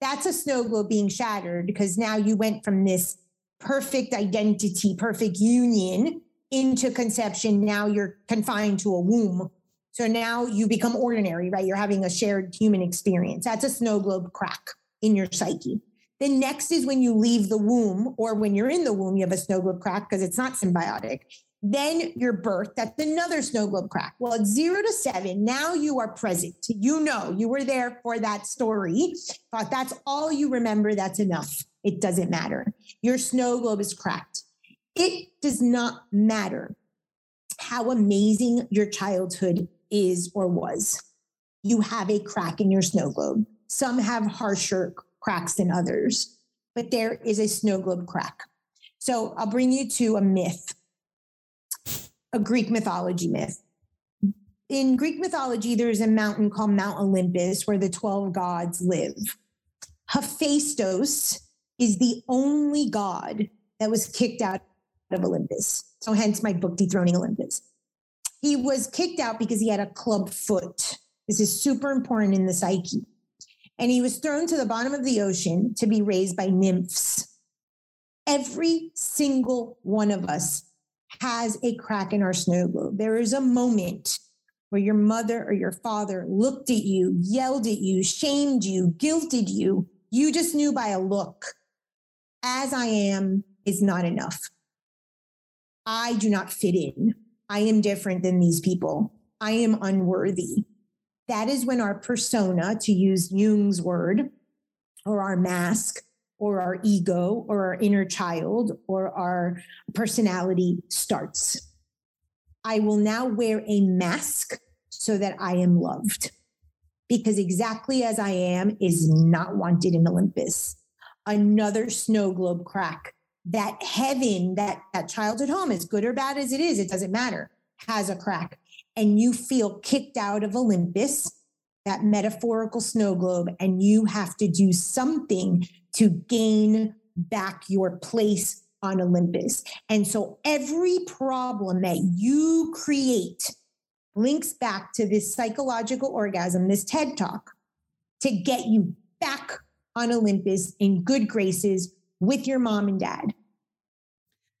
that's a snow globe being shattered because now you went from this perfect identity, perfect union into conception. Now you're confined to a womb So now you become ordinary, right? You're having a shared human experience. That's a snow globe crack in your psyche. The next is when you leave the womb, or when you're in the womb, you have a snow globe crack because it's not symbiotic. Then your birth, that's another snow globe crack. Well, at zero to seven, now you are present. You know, you were there for that story, but that's all you remember. That's enough. It doesn't matter. Your snow globe is cracked. It does not matter how amazing your childhood is or was. You have a crack in your snow globe. Some have harsher cracks than others, but there is a snow globe crack. So I'll bring you to a myth, a Greek mythology myth. In Greek mythology, there's a mountain called Mount Olympus where the 12 gods live. Hephaestus is the only god that was kicked out of Olympus. So hence my book, Dethroning Olympus. He was kicked out because he had a club foot. This is super important in the psyche. And he was thrown to the bottom of the ocean to be raised by nymphs. Every single one of us has a crack in our snow globe. There is a moment where your mother or your father looked at you, yelled at you, shamed you, guilted you. You just knew by a look, as I am is not enough. I do not fit in. I am different than these people. I am unworthy. That is when our persona, to use Jung's word, or our mask, or our ego, or our inner child, or our personality starts. I will now wear a mask so that I am loved. Because exactly as I am is not wanted in Olympus. Another snow globe crack that heaven, that, that childhood home, as good or bad as it is, it doesn't matter, has a crack. And you feel kicked out of Olympus, that metaphorical snow globe, and you have to do something to gain back your place on Olympus. And so every problem that you create links back to this psychological orgasm, this TED talk, to get you back on Olympus in good graces with your mom and dad.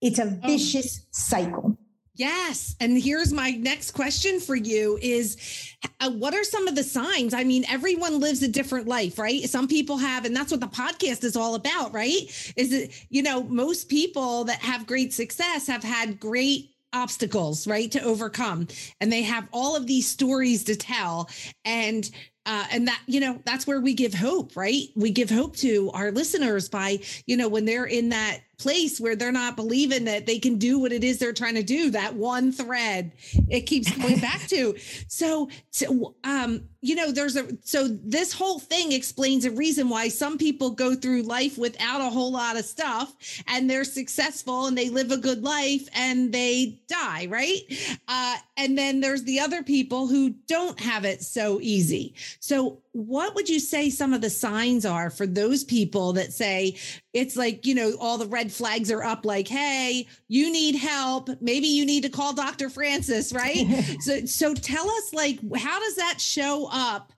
It's a vicious cycle. Yes. And here's my next question for you is uh, what are some of the signs? I mean, everyone lives a different life, right? Some people have, and that's what the podcast is all about, right? Is it, you know, most people that have great success have had great obstacles, right, to overcome. And they have all of these stories to tell. And uh, and that you know that's where we give hope right? We give hope to our listeners by you know when they're in that place where they're not believing that they can do what it is they're trying to do that one thread it keeps going back to. So, so um you know there's a so this whole thing explains a reason why some people go through life without a whole lot of stuff and they're successful and they live a good life and they die right? Uh and then there's the other people who don't have it so easy so what would you say some of the signs are for those people that say it's like, you know, all the red flags are up like, hey, you need help. Maybe you need to call Dr. Francis, right? so so tell us like how does that show up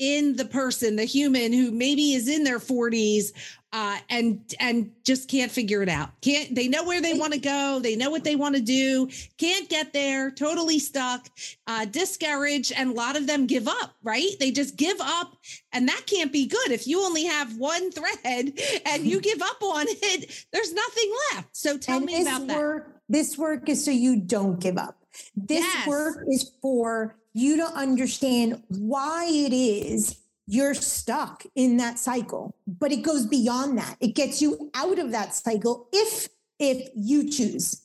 in the person, the human who maybe is in their 40s uh, and and just can't figure it out. Can't they know where they want to go? They know what they want to do. Can't get there. Totally stuck. Uh, discouraged, and a lot of them give up. Right? They just give up, and that can't be good. If you only have one thread and you give up on it, there's nothing left. So tell and me about work, that. This work is so you don't give up. This yes. work is for you to understand why it is you're stuck in that cycle. But it goes beyond that. It gets you out of that cycle if if you choose.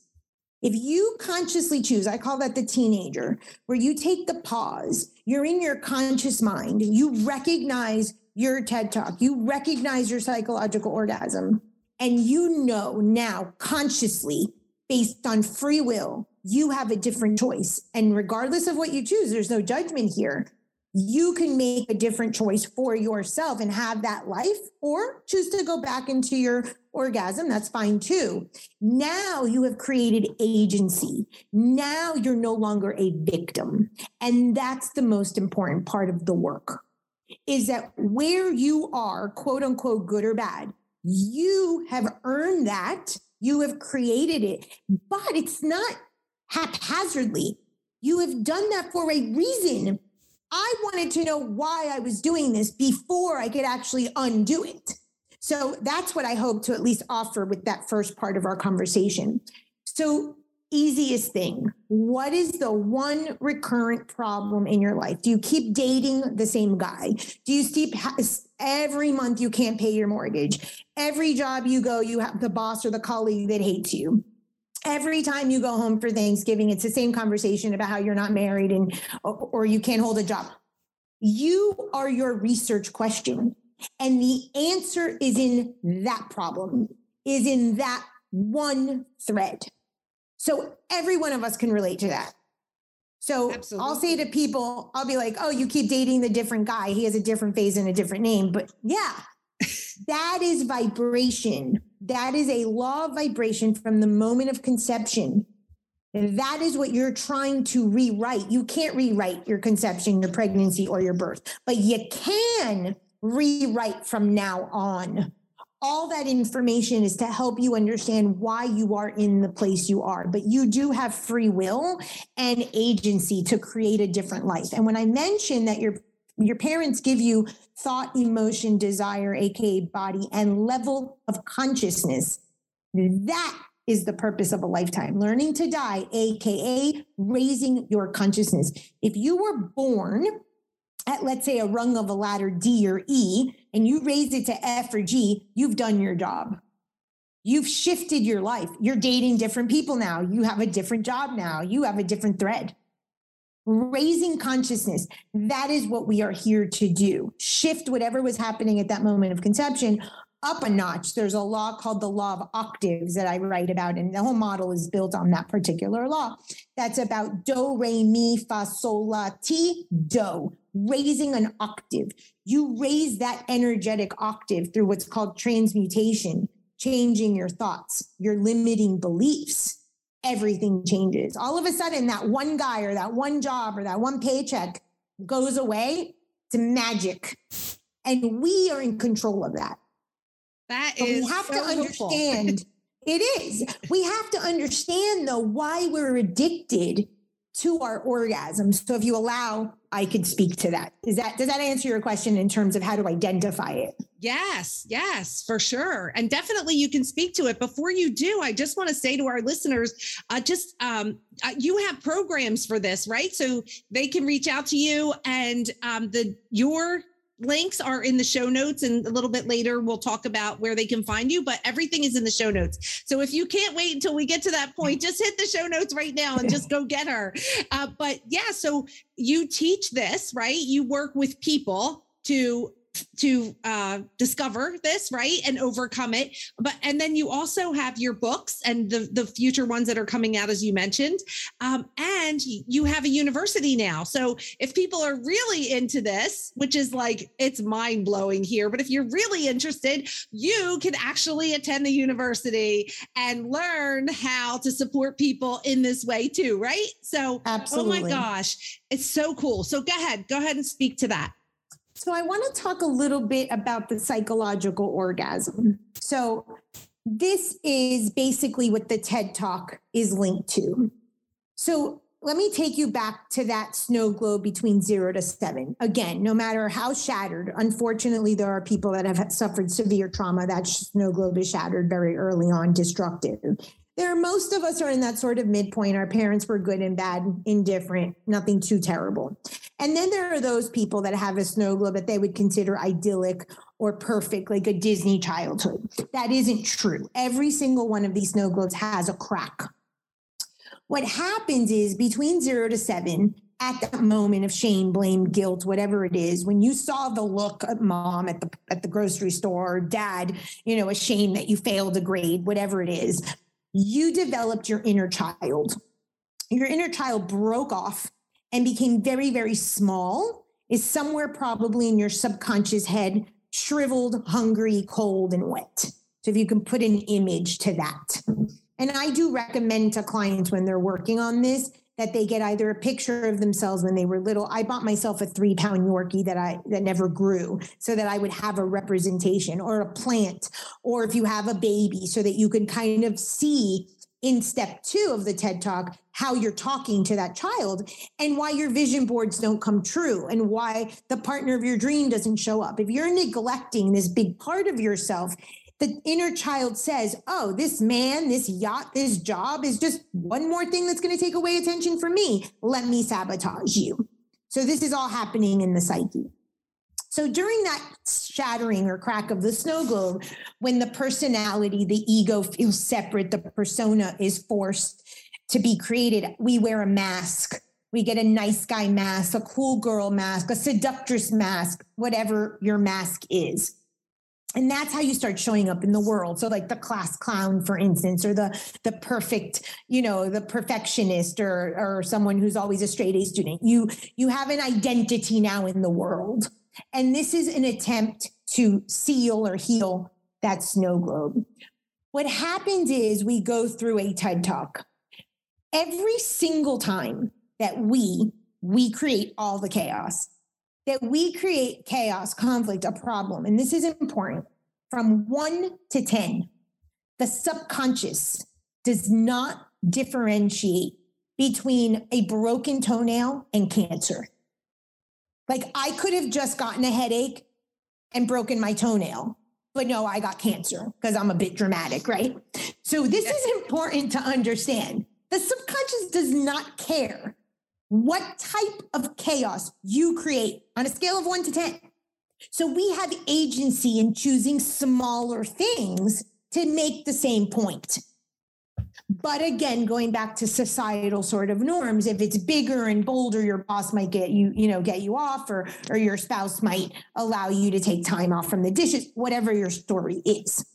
If you consciously choose i call that the teenager where you take the pause you're in your conscious mind you recognize your ted talk you recognize your psychological orgasm and you know now consciously based on free will you have a different choice. And regardless of what you choose there's no judgment here you can make a different choice for yourself and have that life or choose to go back into your orgasm. That's fine too. Now you have created agency. Now you're no longer a victim. And that's the most important part of the work is that where you are, quote unquote, good or bad, you have earned that. You have created it, but it's not haphazardly You have done that for a reason. I wanted to know why I was doing this before I could actually undo it. So that's what I hope to at least offer with that first part of our conversation. So, easiest thing what is the one recurrent problem in your life? Do you keep dating the same guy? Do you keep every month you can't pay your mortgage? Every job you go, you have the boss or the colleague that hates you every time you go home for Thanksgiving, it's the same conversation about how you're not married and or you can't hold a job. You are your research question. And the answer is in that problem, is in that one thread. So every one of us can relate to that. So Absolutely. I'll say to people, I'll be like, oh, you keep dating the different guy. He has a different face and a different name. But yeah, that is vibration. That is a law of vibration from the moment of conception. And that is what you're trying to rewrite. You can't rewrite your conception, your pregnancy, or your birth, but you can rewrite from now on. All that information is to help you understand why you are in the place you are. But you do have free will and agency to create a different life. And when I mention that your your parents give you thought, emotion, desire, aka body, and level of consciousness. That is the purpose of a lifetime. Learning to die, aka raising your consciousness. If you were born at, let's say, a rung of a ladder, D or E, and you raised it to F or G, you've done your job. You've shifted your life. You're dating different people now. You have a different job now. You have a different thread raising consciousness. That is what we are here to do. Shift whatever was happening at that moment of conception up a notch. There's a law called the law of octaves that I write about, and the whole model is built on that particular law. That's about do, re, mi, fa, sol, la, ti, do, raising an octave. You raise that energetic octave through what's called transmutation, changing your thoughts, your limiting beliefs everything changes. All of a sudden, that one guy or that one job or that one paycheck goes away It's magic. And we are in control of that. That but is we have so to understand it is. We have to understand though why we're addicted to our orgasms. So if you allow, I could speak to that. Is that does that answer your question in terms of how to identify it? Yes, yes, for sure. And definitely you can speak to it. Before you do, I just want to say to our listeners, uh, just um, uh, you have programs for this, right? So they can reach out to you and um, the your links are in the show notes and a little bit later we'll talk about where they can find you but everything is in the show notes. So if you can't wait until we get to that point just hit the show notes right now and just go get her. Uh, but yeah so you teach this right? You work with people to to uh, discover this right and overcome it. But and then you also have your books and the the future ones that are coming out as you mentioned. Um, and you have a university now. So if people are really into this which is like it's mind blowing here but if you're really interested you can actually attend the university and learn how to support people in this way too right? So Absolutely. oh my gosh it's so cool. So go ahead go ahead and speak to that so I want to talk a little bit about the psychological orgasm. So this is basically what the TED Talk is linked to. So let me take you back to that snow globe between zero to seven. Again, no matter how shattered, unfortunately, there are people that have suffered severe trauma. That snow globe is shattered very early on, destructive there most of us are in that sort of midpoint. Our parents were good and bad indifferent nothing too terrible. And then there are those people that have a snow globe that they would consider idyllic or perfect like a disney childhood. That isn't true. Every single one of these snow globes has a crack. What happens is between 0 to 7 at that moment of shame, blame, guilt, whatever it is, when you saw the look of mom at the at the grocery store, dad, you know, ashamed that you failed a grade, whatever it is, you developed your inner child. Your inner child broke off and became very, very small, is somewhere probably in your subconscious head, shriveled, hungry, cold, and wet. So if you can put an image to that. And I do recommend to clients when they're working on this that they get either a picture of themselves when they were little. I bought myself a three pound Yorkie that I that never grew so that I would have a representation or a plant, or if you have a baby, so that you can kind of see in step two of the TED Talk how you're talking to that child and why your vision boards don't come true and why the partner of your dream doesn't show up. If you're neglecting this big part of yourself, the inner child says, Oh, this man, this yacht, this job is just one more thing that's going to take away attention from me. Let me sabotage you. So, this is all happening in the psyche. So during that shattering or crack of the snow globe, when the personality, the ego feels separate, the persona is forced to be created, we wear a mask. We get a nice guy mask, a cool girl mask, a seductress mask, whatever your mask is. And that's how you start showing up in the world. So like the class clown, for instance, or the the perfect, you know, the perfectionist or or someone who's always a straight A student. You you have an identity now in the world. And this is an attempt to seal or heal that snow globe. What happens is we go through a TED talk. Every single time that we we create all the chaos, that we create chaos, conflict, a problem, and this is important from one to 10, the subconscious does not differentiate between a broken toenail and cancer. Like I could have just gotten a headache and broken my toenail, but no, I got cancer because I'm a bit dramatic, right? So this is important to understand. The subconscious does not care what type of chaos you create on a scale of one to 10. So we have agency in choosing smaller things to make the same point. But again, going back to societal sort of norms, if it's bigger and bolder, your boss might get you, you know, get you off, or or your spouse might allow you to take time off from the dishes, whatever your story is.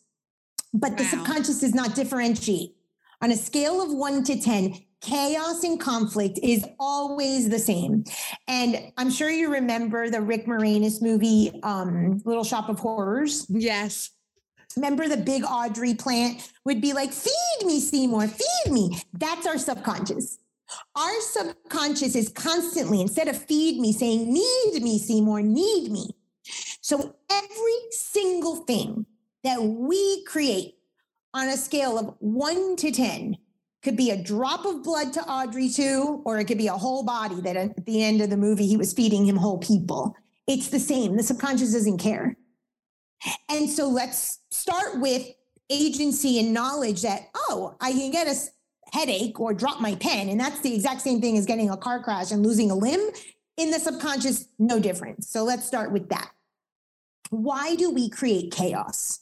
But wow. the subconscious does not differentiate. On a scale of one to 10, chaos and conflict is always the same. And I'm sure you remember the Rick Moranis movie, um, Little Shop of Horrors. Yes. Remember the big Audrey plant would be like, feed me, Seymour, feed me. That's our subconscious. Our subconscious is constantly, instead of feed me, saying, need me, Seymour, need me. So every single thing that we create on a scale of one to 10 could be a drop of blood to Audrey II, or it could be a whole body that at the end of the movie, he was feeding him whole people. It's the same. The subconscious doesn't care. And so let's start with agency and knowledge that, oh, I can get a headache or drop my pen. And that's the exact same thing as getting a car crash and losing a limb. In the subconscious, no difference. So let's start with that. Why do we create chaos?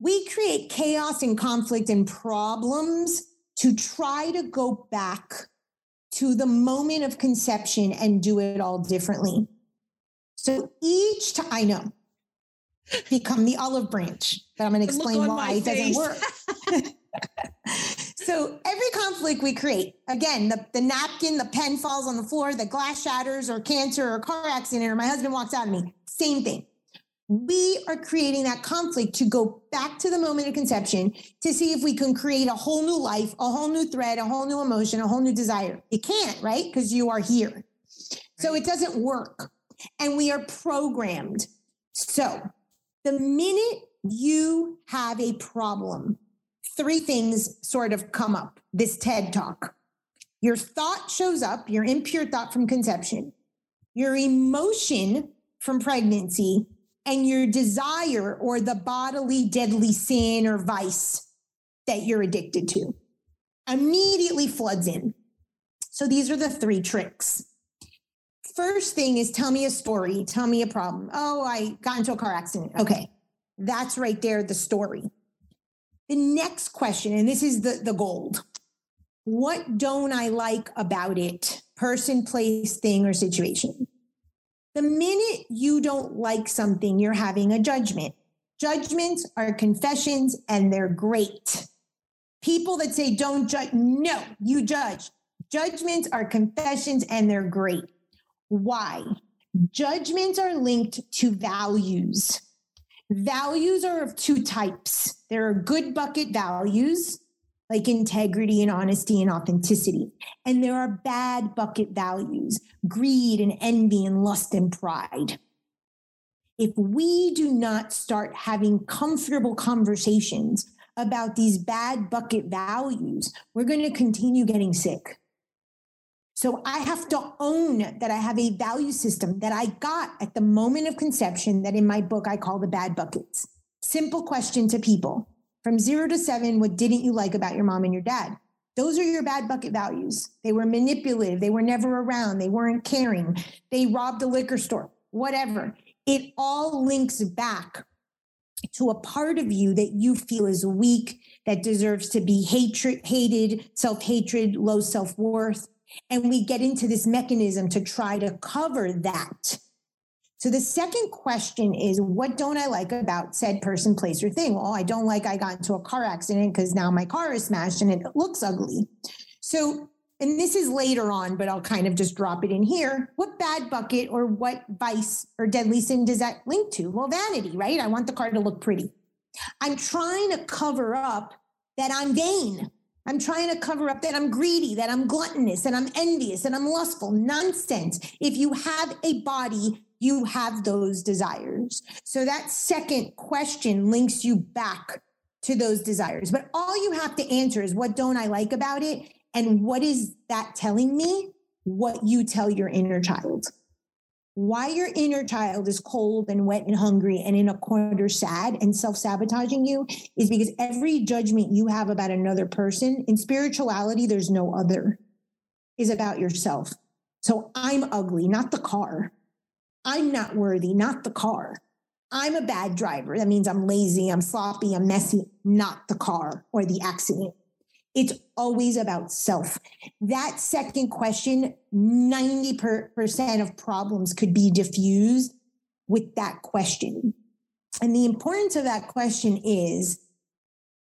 We create chaos and conflict and problems to try to go back to the moment of conception and do it all differently. So each time, I know become the olive branch. But I'm going to explain why it doesn't work. so every conflict we create, again, the, the napkin, the pen falls on the floor, the glass shatters, or cancer, or car accident, or my husband walks out of me, same thing. We are creating that conflict to go back to the moment of conception to see if we can create a whole new life, a whole new thread, a whole new emotion, a whole new desire. You can't, right? Because you are here. Right. So it doesn't work. And we are programmed. So the minute you have a problem, three things sort of come up this TED talk. Your thought shows up, your impure thought from conception, your emotion from pregnancy, and your desire or the bodily deadly sin or vice that you're addicted to immediately floods in. So these are the three tricks first thing is tell me a story, tell me a problem. Oh, I got into a car accident. Okay. That's right there, the story. The next question, and this is the, the gold. What don't I like about it? Person, place, thing, or situation. The minute you don't like something, you're having a judgment. Judgments are confessions and they're great. People that say don't judge, no, you judge. Judgments are confessions and they're great. Why? Judgments are linked to values. Values are of two types. There are good bucket values, like integrity and honesty and authenticity. And there are bad bucket values, greed and envy and lust and pride. If we do not start having comfortable conversations about these bad bucket values, we're going to continue getting sick. So I have to own that I have a value system that I got at the moment of conception that in my book I call the bad buckets. Simple question to people from zero to seven, what didn't you like about your mom and your dad? Those are your bad bucket values. They were manipulative. They were never around. They weren't caring. They robbed a liquor store, whatever. It all links back to a part of you that you feel is weak, that deserves to be hatred, hated, self hatred, low self worth. And we get into this mechanism to try to cover that. So the second question is, what don't I like about said person, place, or thing? Well, I don't like I got into a car accident because now my car is smashed and it looks ugly. So, and this is later on, but I'll kind of just drop it in here. What bad bucket or what vice or deadly sin does that link to? Well, vanity, right? I want the car to look pretty. I'm trying to cover up that I'm vain. I'm trying to cover up that I'm greedy, that I'm gluttonous, and I'm envious, and I'm lustful. Nonsense. If you have a body you have those desires. So that second question links you back to those desires. But all you have to answer is what don't I like about it? And what is that telling me? What you tell your inner child. Why your inner child is cold and wet and hungry and in a corner sad and self sabotaging you is because every judgment you have about another person in spirituality, there's no other, is about yourself. So I'm ugly, not the car. I'm not worthy, not the car. I'm a bad driver. That means I'm lazy, I'm sloppy, I'm messy, not the car or the accident. It's always about self. That second question, 90% of problems could be diffused with that question. And the importance of that question is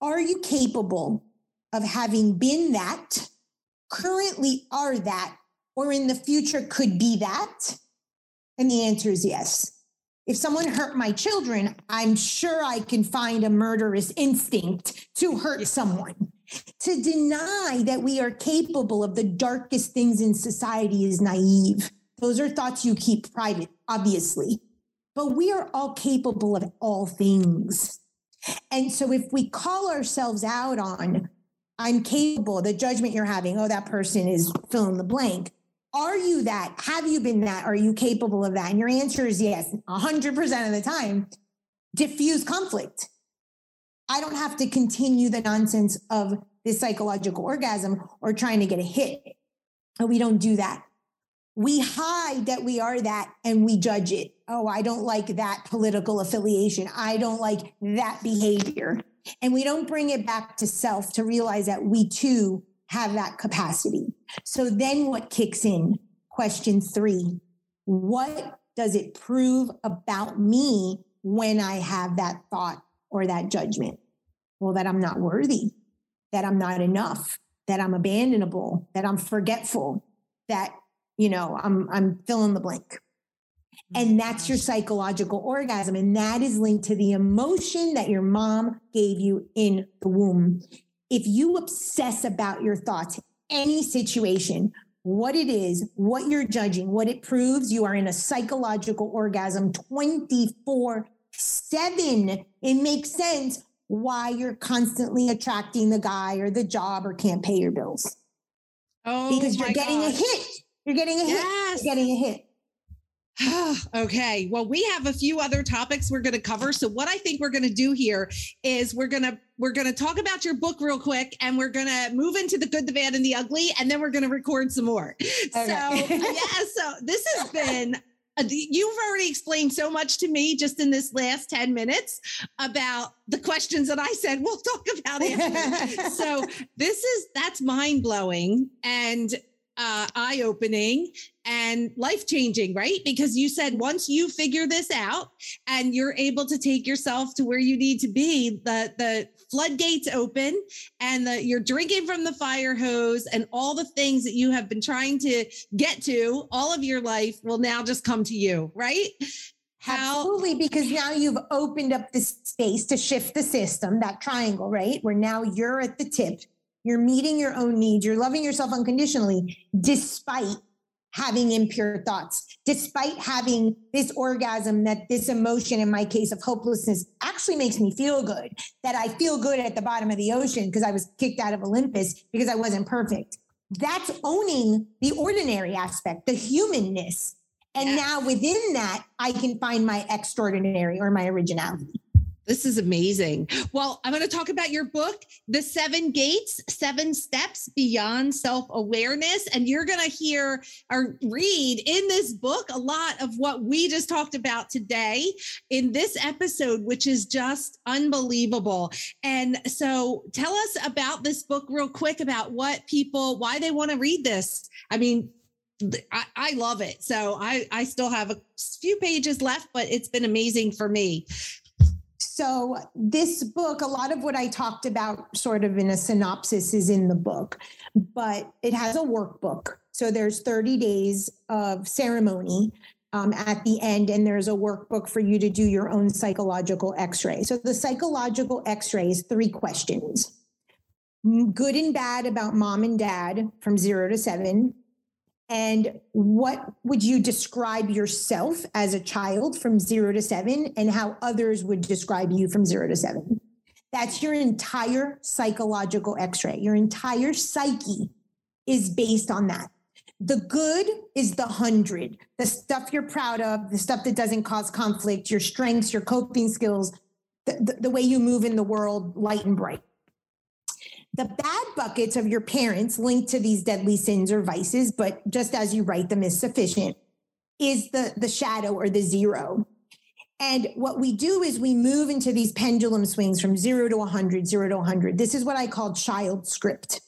Are you capable of having been that, currently are that, or in the future could be that? And the answer is yes. If someone hurt my children, I'm sure I can find a murderous instinct to hurt someone. To deny that we are capable of the darkest things in society is naive. Those are thoughts you keep private, obviously. But we are all capable of all things. And so if we call ourselves out on, I'm capable, the judgment you're having, oh, that person is fill in the blank, are you that? Have you been that? Are you capable of that? And your answer is yes, 100% of the time. Diffuse conflict. I don't have to continue the nonsense of this psychological orgasm or trying to get a hit. We don't do that. We hide that we are that and we judge it. Oh, I don't like that political affiliation. I don't like that behavior. And we don't bring it back to self to realize that we too have that capacity. So then what kicks in? Question three What does it prove about me when I have that thought or that judgment? Well, that I'm not worthy, that I'm not enough, that I'm abandonable, that I'm forgetful, that, you know, I'm, I'm fill in the blank. And mm-hmm. that's your psychological orgasm. And that is linked to the emotion that your mom gave you in the womb if you obsess about your thoughts, any situation, what it is, what you're judging, what it proves, you are in a psychological orgasm 24 7. It makes sense why you're constantly attracting the guy or the job or can't pay your bills. Oh, because you're getting gosh. a hit. You're getting a yes. hit. You're getting a hit. okay. Well, we have a few other topics we're going to cover. So what I think we're going to do here is we're going to we're going to talk about your book real quick and we're going to move into the good, the bad and the ugly and then we're going to record some more. Okay. So, yeah, so this has been you've already explained so much to me just in this last 10 minutes about the questions that I said we'll talk about it. so this is that's mind blowing and uh, eye opening and life changing, right? Because you said once you figure this out and you're able to take yourself to where you need to be, the the floodgates open and the, you're drinking from the fire hose and all the things that you have been trying to get to all of your life will now just come to you, right? How- Absolutely, because now you've opened up the space to shift the system, that triangle, right? Where now you're at the tip you're meeting your own needs. You're loving yourself unconditionally, despite having impure thoughts, despite having this orgasm, that this emotion, in my case of hopelessness, actually makes me feel good, that I feel good at the bottom of the ocean because I was kicked out of Olympus because I wasn't perfect. That's owning the ordinary aspect, the humanness. And now within that, I can find my extraordinary or my originality. This is amazing. Well, I'm going to talk about your book, The Seven Gates, Seven Steps Beyond Self Awareness. And you're going to hear or read in this book a lot of what we just talked about today in this episode, which is just unbelievable. And so tell us about this book real quick about what people, why they want to read this. I mean, I, I, love it. So I, I still have a few pages left, but it's been amazing for me. So, this book, a lot of what I talked about, sort of in a synopsis, is in the book, but it has a workbook. So, there's 30 days of ceremony um, at the end, and there's a workbook for you to do your own psychological x ray. So, the psychological x ray is three questions good and bad about mom and dad from zero to seven, and what would you describe yourself as a child from zero to seven and how others would describe you from zero to seven? That's your entire psychological x-ray. Your entire psyche is based on that. The good is the hundred the stuff you're proud of the stuff that doesn't cause conflict your strengths your coping skills the, the, the way you move in the world light and bright the bad buckets of your parents linked to these deadly sins or vices, but just as you write them is sufficient, is the, the shadow or the zero. And what we do is we move into these pendulum swings from zero to 100, zero to 100. This is what I call child script.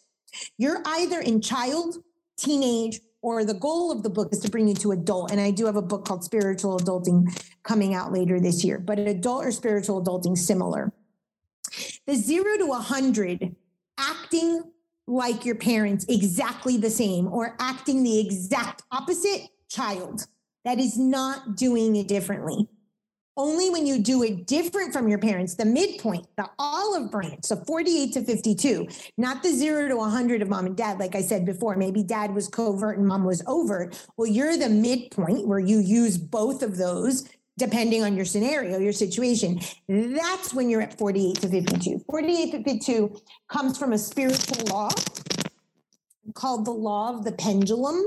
You're either in child, teenage, or the goal of the book is to bring you to adult. And I do have a book called Spiritual Adulting coming out later this year, but adult or spiritual adulting similar. The zero to 100 acting like your parents exactly the same or acting the exact opposite child that is not doing it differently. Only when you do it different from your parents, the midpoint, the olive branch, so 48 to 52, not the zero to 100 of mom and dad. Like I said before, maybe dad was covert and mom was overt. Well, you're the midpoint where you use both of those depending on your scenario, your situation, that's when you're at 48 to 52. 48 to 52 comes from a spiritual law called the law of the pendulum.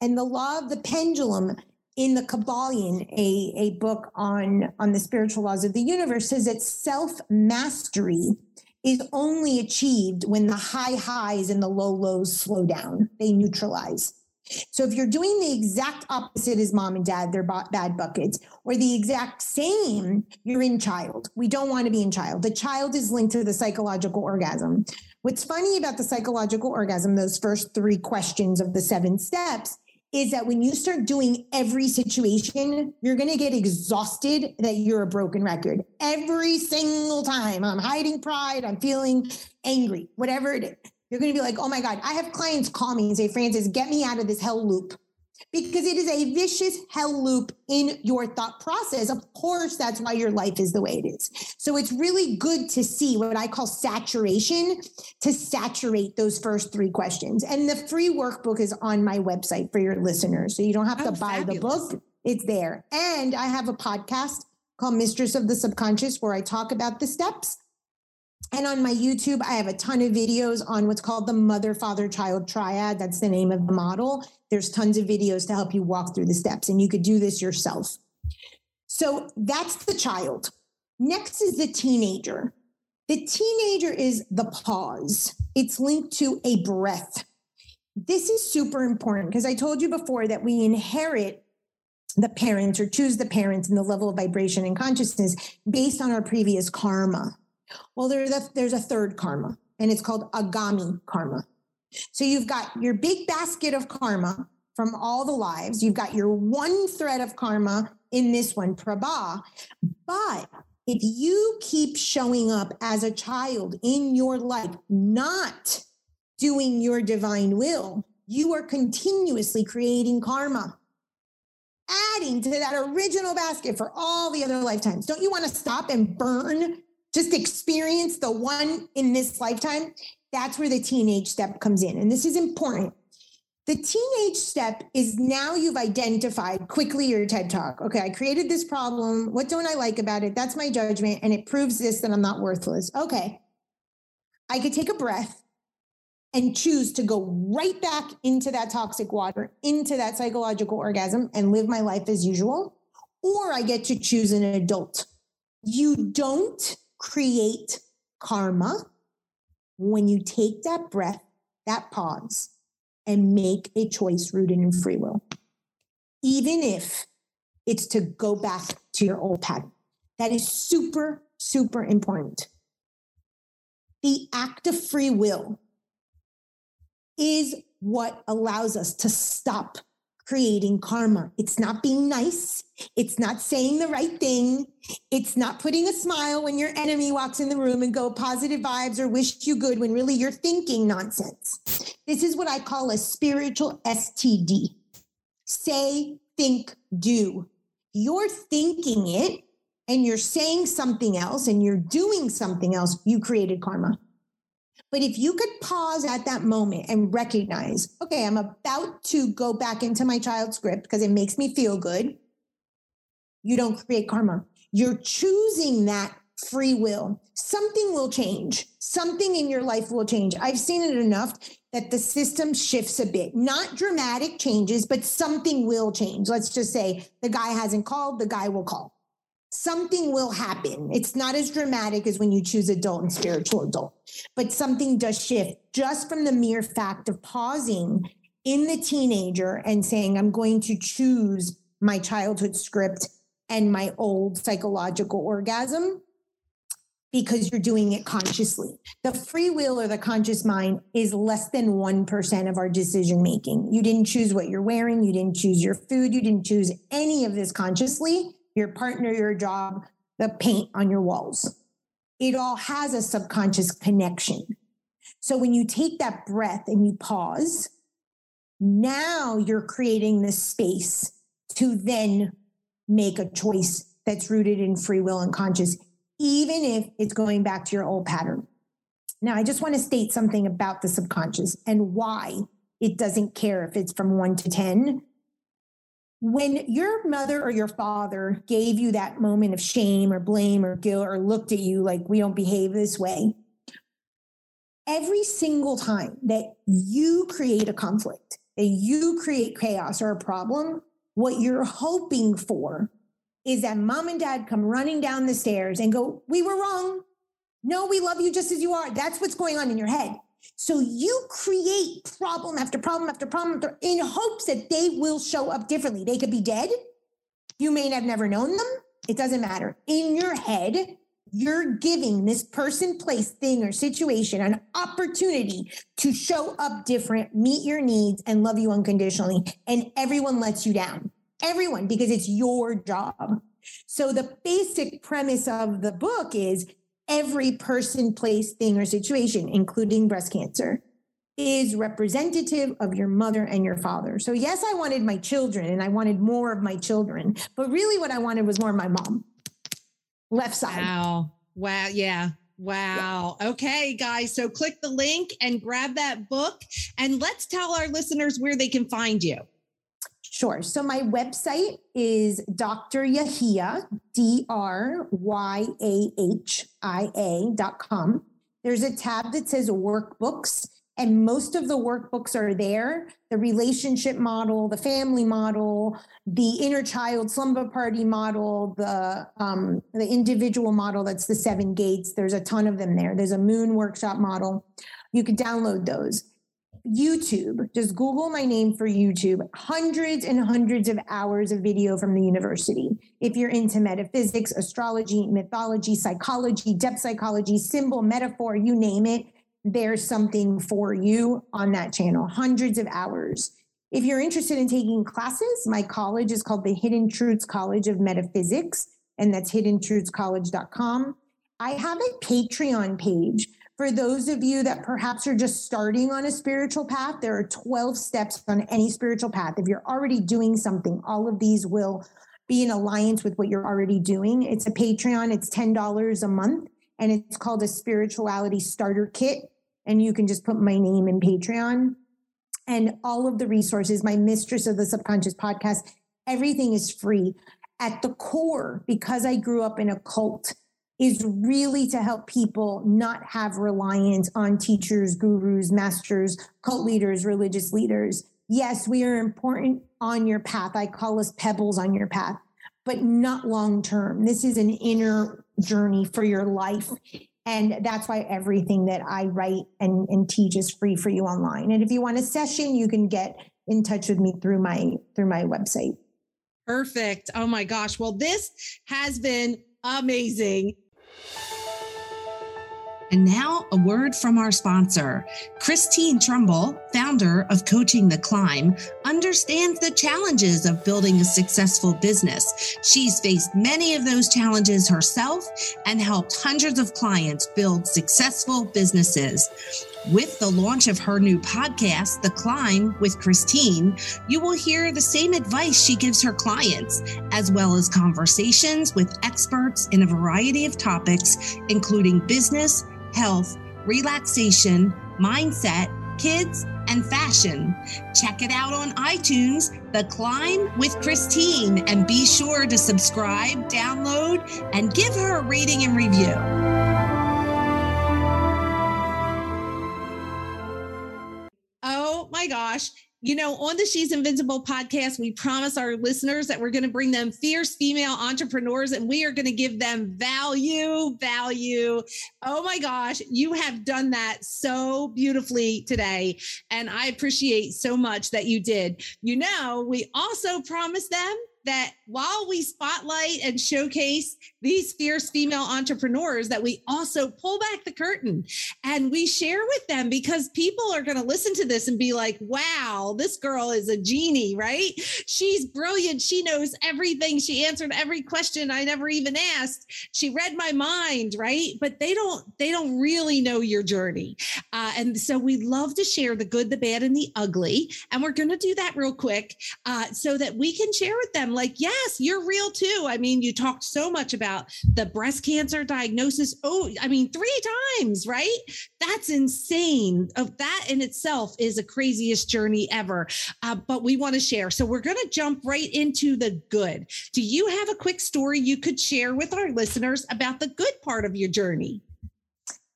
And the law of the pendulum in the Kybalion, a, a book on, on the spiritual laws of the universe, says that self mastery is only achieved when the high highs and the low lows slow down, they neutralize. So if you're doing the exact opposite as mom and dad, they're bad buckets, or the exact same, you're in child. We don't want to be in child. The child is linked to the psychological orgasm. What's funny about the psychological orgasm, those first three questions of the seven steps, is that when you start doing every situation, you're going to get exhausted that you're a broken record. Every single time I'm hiding pride, I'm feeling angry, whatever it is. You're going to be like, oh my God, I have clients call me and say, Frances, get me out of this hell loop because it is a vicious hell loop in your thought process. Of course, that's why your life is the way it is. So it's really good to see what I call saturation to saturate those first three questions. And the free workbook is on my website for your listeners. So you don't have oh, to buy fabulous. the book, it's there. And I have a podcast called Mistress of the Subconscious where I talk about the steps and on my YouTube, I have a ton of videos on what's called the mother, father, child triad. That's the name of the model. There's tons of videos to help you walk through the steps, and you could do this yourself. So that's the child. Next is the teenager. The teenager is the pause, it's linked to a breath. This is super important because I told you before that we inherit the parents or choose the parents and the level of vibration and consciousness based on our previous karma. Well, there's a, there's a third karma, and it's called agami karma. So you've got your big basket of karma from all the lives. You've got your one thread of karma in this one, prarabdha. But if you keep showing up as a child in your life, not doing your divine will, you are continuously creating karma, adding to that original basket for all the other lifetimes. Don't you want to stop and burn just experience the one in this lifetime, that's where the teenage step comes in. And this is important. The teenage step is now you've identified quickly your TED talk. Okay, I created this problem. What don't I like about it? That's my judgment. And it proves this that I'm not worthless. Okay. I could take a breath and choose to go right back into that toxic water, into that psychological orgasm and live my life as usual. Or I get to choose an adult. You don't create karma when you take that breath, that pause, and make a choice rooted in free will, even if it's to go back to your old pattern. That is super, super important. The act of free will is what allows us to stop creating karma. It's not being nice. It's not saying the right thing. It's not putting a smile when your enemy walks in the room and go positive vibes or wish you good when really you're thinking nonsense. This is what I call a spiritual STD. Say, think, do. You're thinking it and you're saying something else and you're doing something else, you created karma. But if you could pause at that moment and recognize, okay, I'm about to go back into my child script because it makes me feel good, you don't create karma. You're choosing that free will. Something will change. Something in your life will change. I've seen it enough that the system shifts a bit. Not dramatic changes, but something will change. Let's just say the guy hasn't called, the guy will call something will happen. It's not as dramatic as when you choose adult and spiritual adult, but something does shift just from the mere fact of pausing in the teenager and saying, I'm going to choose my childhood script and my old psychological orgasm because you're doing it consciously. The free will or the conscious mind is less than 1% of our decision making. You didn't choose what you're wearing, you didn't choose your food, you didn't choose any of this consciously your partner, your job, the paint on your walls. It all has a subconscious connection. So when you take that breath and you pause, now you're creating the space to then make a choice that's rooted in free will and conscious, even if it's going back to your old pattern. Now, I just want to state something about the subconscious and why it doesn't care if it's from one to 10 when your mother or your father gave you that moment of shame or blame or guilt or looked at you like we don't behave this way, every single time that you create a conflict, that you create chaos or a problem, what you're hoping for is that mom and dad come running down the stairs and go, We were wrong. No, we love you just as you are. That's what's going on in your head. So you create problem after problem after problem after, in hopes that they will show up differently. They could be dead. You may have never known them. It doesn't matter. In your head, you're giving this person, place, thing, or situation an opportunity to show up different, meet your needs, and love you unconditionally. And everyone lets you down. Everyone, because it's your job. So the basic premise of the book is every person, place, thing, or situation, including breast cancer, is representative of your mother and your father. So, yes, I wanted my children and I wanted more of my children, but really what I wanted was more of my mom. Left side. Wow. Wow. Yeah. Wow. Yeah. Okay, guys. So click the link and grab that book and let's tell our listeners where they can find you. Sure. So my website is Dr. Yahia, D R Y A H I A dot com. There's a tab that says workbooks, and most of the workbooks are there the relationship model, the family model, the inner child slumber party model, the, um, the individual model that's the seven gates. There's a ton of them there. There's a moon workshop model. You can download those. YouTube, just Google my name for YouTube, hundreds and hundreds of hours of video from the university. If you're into metaphysics, astrology, mythology, psychology, depth psychology, symbol, metaphor, you name it, there's something for you on that channel, hundreds of hours. If you're interested in taking classes, my college is called the Hidden Truths College of Metaphysics, and that's hiddentruthscollege.com. I have a Patreon page for those of you that perhaps are just starting on a spiritual path, there are 12 steps on any spiritual path. If you're already doing something, all of these will be in alliance with what you're already doing. It's a Patreon, it's $10 a month, and it's called a spirituality starter kit. And you can just put my name in Patreon. and all of the resources, my Mistress of the Subconscious podcast, everything is free. At the core, because I grew up in a cult, is really to help people not have reliance on teachers, gurus, masters, cult leaders, religious leaders. Yes, we are important on your path. I call us pebbles on your path, but not long term. This is an inner journey for your life. And that's why everything that I write and, and teach is free for you online. And if you want a session, you can get in touch with me through my through my website. Perfect. Oh my gosh. Well, this has been amazing. And now, a word from our sponsor. Christine Trumbull, founder of Coaching the Climb, understands the challenges of building a successful business. She's faced many of those challenges herself and helped hundreds of clients build successful businesses. With the launch of her new podcast, The Climb with Christine, you will hear the same advice she gives her clients, as well as conversations with experts in a variety of topics, including business health, relaxation, mindset, kids, and fashion. Check it out on iTunes, The Climb with Christine, and be sure to subscribe, download, and give her a rating and review. My gosh you know, on the She's Invincible podcast, we promise our listeners that we're going to bring them fierce female entrepreneurs and we are going to give them value, value. Oh my gosh, you have done that so beautifully today. And I appreciate so much that you did. You know, we also promise them that while we spotlight and showcase these fierce female entrepreneurs that we also pull back the curtain and we share with them because people are going to listen to this and be like wow this girl is a genie right? She's brilliant. She knows everything. She answered every question i never even asked. She read my mind right? But they don't they don't really know your journey. Uh, and so we love to share the good the bad and the ugly. And we're going to do that real quick uh, so that we can share with them like, yes, you're real too. I mean, you talked so much about the breast cancer diagnosis. Oh, I mean, three times, right? That's insane. Of that in itself is the craziest journey ever. Uh, but we want to share. So we're going to jump right into the good. Do you have a quick story you could share with our listeners about the good part of your journey?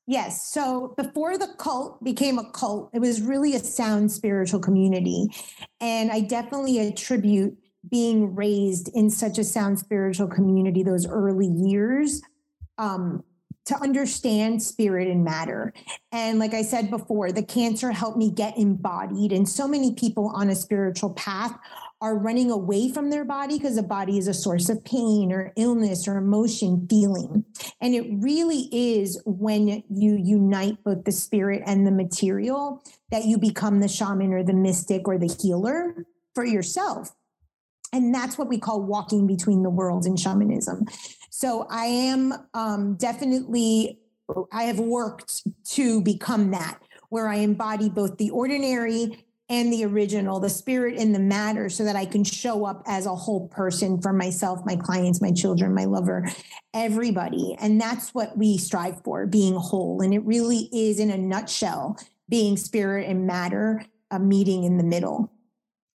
Yes. So before the cult became a cult, it was really a sound spiritual community. And I definitely attribute being raised in such a sound spiritual community those early years um, to understand spirit and matter. And like I said before, the cancer helped me get embodied. And so many people on a spiritual path are running away from their body because the body is a source of pain or illness or emotion feeling. And it really is when you unite both the spirit and the material that you become the shaman or the mystic or the healer for yourself. And that's what we call walking between the worlds in shamanism. So I am um, definitely, I have worked to become that, where I embody both the ordinary and the original, the spirit and the matter, so that I can show up as a whole person for myself, my clients, my children, my lover, everybody. And that's what we strive for being whole. And it really is, in a nutshell, being spirit and matter, a meeting in the middle.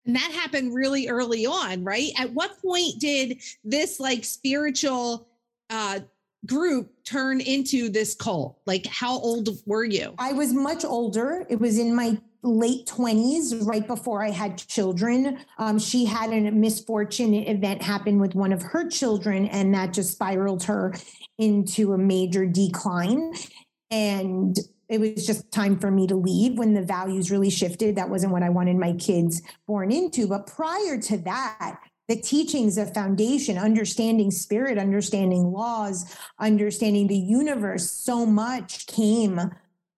And that happened really early on, right? At what point did this like spiritual uh group turn into this cult? Like how old were you? I was much older. It was in my late 20s, right before I had children. Um, she had a misfortune event happen with one of her children, and that just spiraled her into a major decline. And it was just time for me to leave when the values really shifted. That wasn't what I wanted my kids born into. But prior to that, the teachings of foundation, understanding spirit, understanding laws, understanding the universe, so much came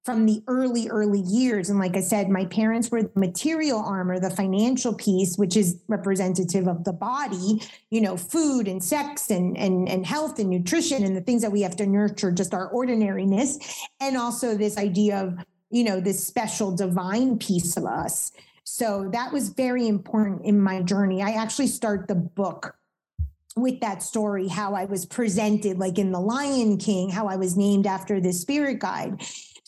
from the early, early years. And like I said, my parents were the material armor, the financial piece, which is representative of the body, you know, food and sex and, and, and health and nutrition and the things that we have to nurture, just our ordinariness. And also this idea of, you know, this special divine piece of us. So that was very important in my journey. I actually start the book with that story, how I was presented, like in The Lion King, how I was named after the spirit guide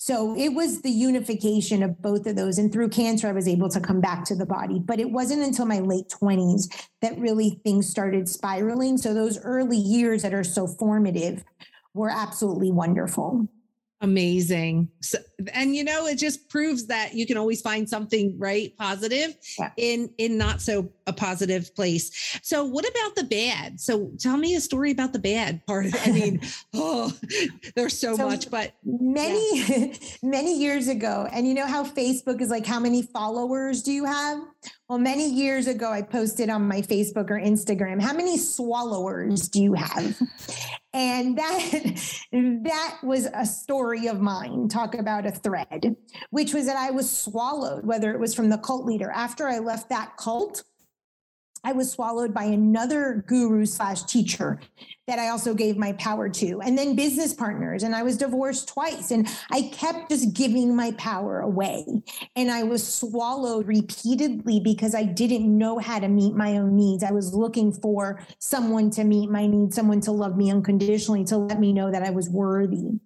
So it was the unification of both of those. And through cancer, I was able to come back to the body. But it wasn't until my late 20s that really things started spiraling. So those early years that are so formative were absolutely wonderful. Amazing. So, and you know, it just proves that you can always find something right positive yeah. in in not so a positive place. So what about the bad? So tell me a story about the bad part. I mean, oh, there's so, so, much, but many yeah. many years ago, and you know how Facebook is like how many followers do you have? Well, many years ago, I posted on my Facebook or Instagram, how many swallowers do you have? And that that was a story of mine. Talk about a thread, which was that I was swallowed, whether it was from the cult leader. After I left that cult, I was swallowed by another guru slash teacher that I also gave my power to, and then business partners. And I was divorced twice, and I kept just giving my power away. And I was swallowed repeatedly because I didn't know how to meet my own needs. I was looking for someone to meet my needs, someone to love me unconditionally, to let me know that I was worthy.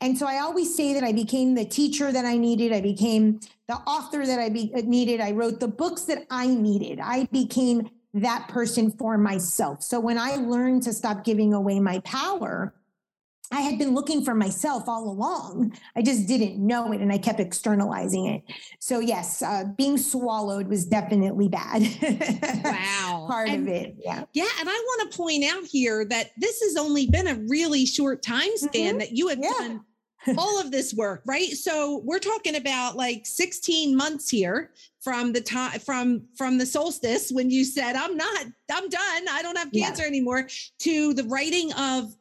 And so I always say that I became the teacher that I needed. I became the author that I be- needed. I wrote the books that I needed. I became that person for myself. So when I learned to stop giving away my power, I had been looking for myself all along. I just didn't know it and I kept externalizing it. So, yes, uh, being swallowed was definitely bad. Wow. Part and, of it. Yeah. Yeah. And I want to point out here that this has only been a really short time span mm-hmm. that you have yeah. done all of this work, right? So we're talking about like 16 months here from the time from from the solstice when you said I'm not I'm done, I don't have cancer yeah. anymore to the writing of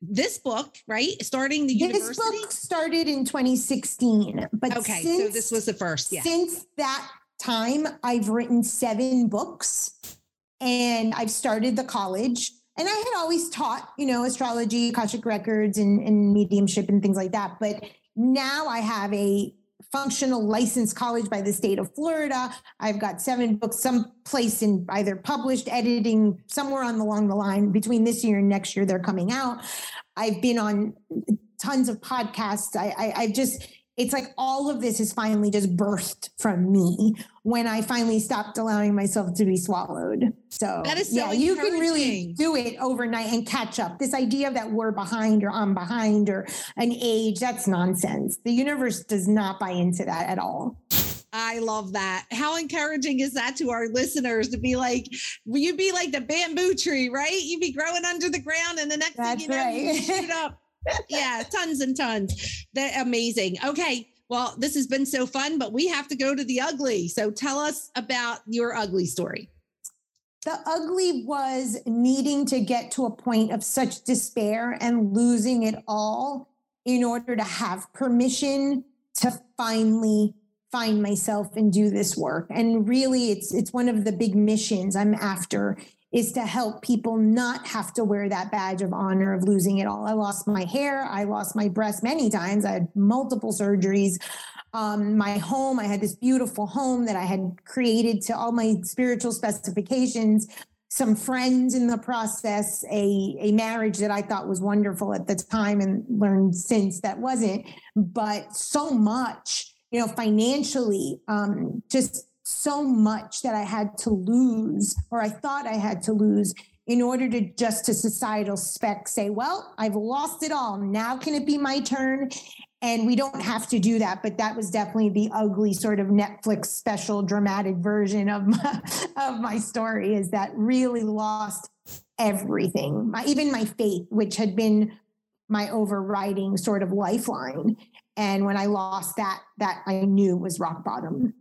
this book, right? Starting the university. this book started in 2016, but okay, since, so this was the first. Yeah. Since that time, I've written seven books, and I've started the college and I had always taught, you know, astrology, Akashic records, and, and mediumship and things like that. But now I have a functional licensed college by the state of Florida. I've got seven books, some place in either published, editing, somewhere on along the line between this year and next year, they're coming out. I've been on tons of podcasts. I, I I've just it's like all of this is finally just birthed from me when I finally stopped allowing myself to be swallowed. So, that is so yeah, you can really do it overnight and catch up. This idea that we're behind or I'm behind or an age, that's nonsense. The universe does not buy into that at all. I love that. How encouraging is that to our listeners to be like, will you be like the bamboo tree, right? You'd be growing under the ground and the next That's thing you know, right. you shoot up yeah, tons and tons. They're amazing. Okay. Well, this has been so fun, but we have to go to the ugly. So tell us about your ugly story. The ugly was needing to get to a point of such despair and losing it all in order to have permission to finally find myself and do this work. And really it's it's one of the big missions I'm after is to help people not have to wear that badge of honor of losing it all. I lost my hair, I lost my breast many times, I had multiple surgeries. Um, my home, I had this beautiful home that I had created to all my spiritual specifications. Some friends in the process, a, a marriage that I thought was wonderful at the time and learned since that wasn't, but so much, you know, financially, um, just so much that I had to lose, or I thought I had to lose, in order to just to societal spec say, well, I've lost it all. Now can it be my turn? And we don't have to do that, but that was definitely the ugly sort of Netflix special dramatic version of my, of my story is that really lost everything, my, even my faith, which had been my overriding sort of lifeline. And when I lost that, that I knew was rock bottom.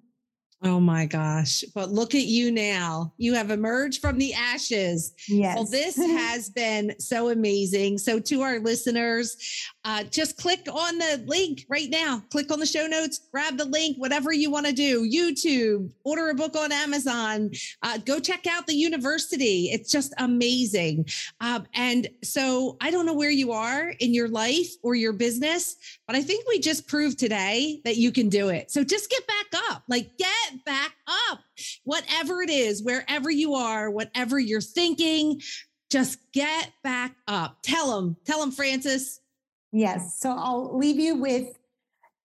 Oh my gosh. But look at you now. You have emerged from the ashes. Yes. Well, this has been so amazing. So, to our listeners, uh, just click on the link right now. Click on the show notes, grab the link, whatever you want to do. YouTube, order a book on Amazon, uh, go check out the university. It's just amazing. Um, and so, I don't know where you are in your life or your business, but I think we just proved today that you can do it. So, just get back up, like, get back up. Whatever it is, wherever you are, whatever you're thinking, just get back up. Tell them, tell them, Frances. Yes. So I'll leave you with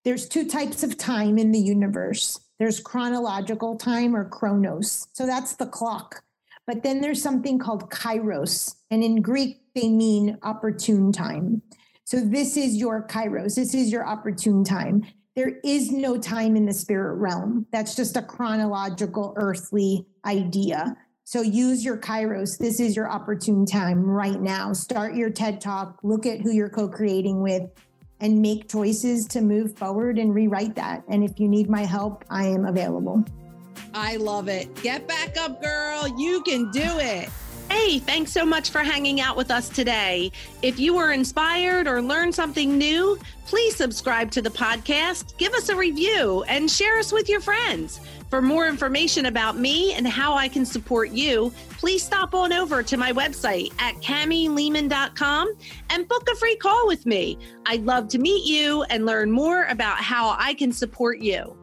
There's two types of time in the universe. There's chronological time or chronos. So that's the clock. But then there's something called kairos. And in Greek, they mean opportune time. So this is your kairos. This is your opportune time. There is no time in the spirit realm. That's just a chronological earthly idea. So use your kairos. This is your opportune time right now. Start your TED talk, look at who you're co creating with, and make choices to move forward and rewrite that. And if you need my help, I am available. I love it. Get back up, girl. You can do it. Hey, thanks so much for hanging out with us today. If you were inspired or learned something new, please subscribe to the podcast, give us a review, and share us with your friends. For more information about me and how I can support you, please stop on over to my website at camilehman.com and book a free call with me. I'd love to meet you and learn more about how I can support you.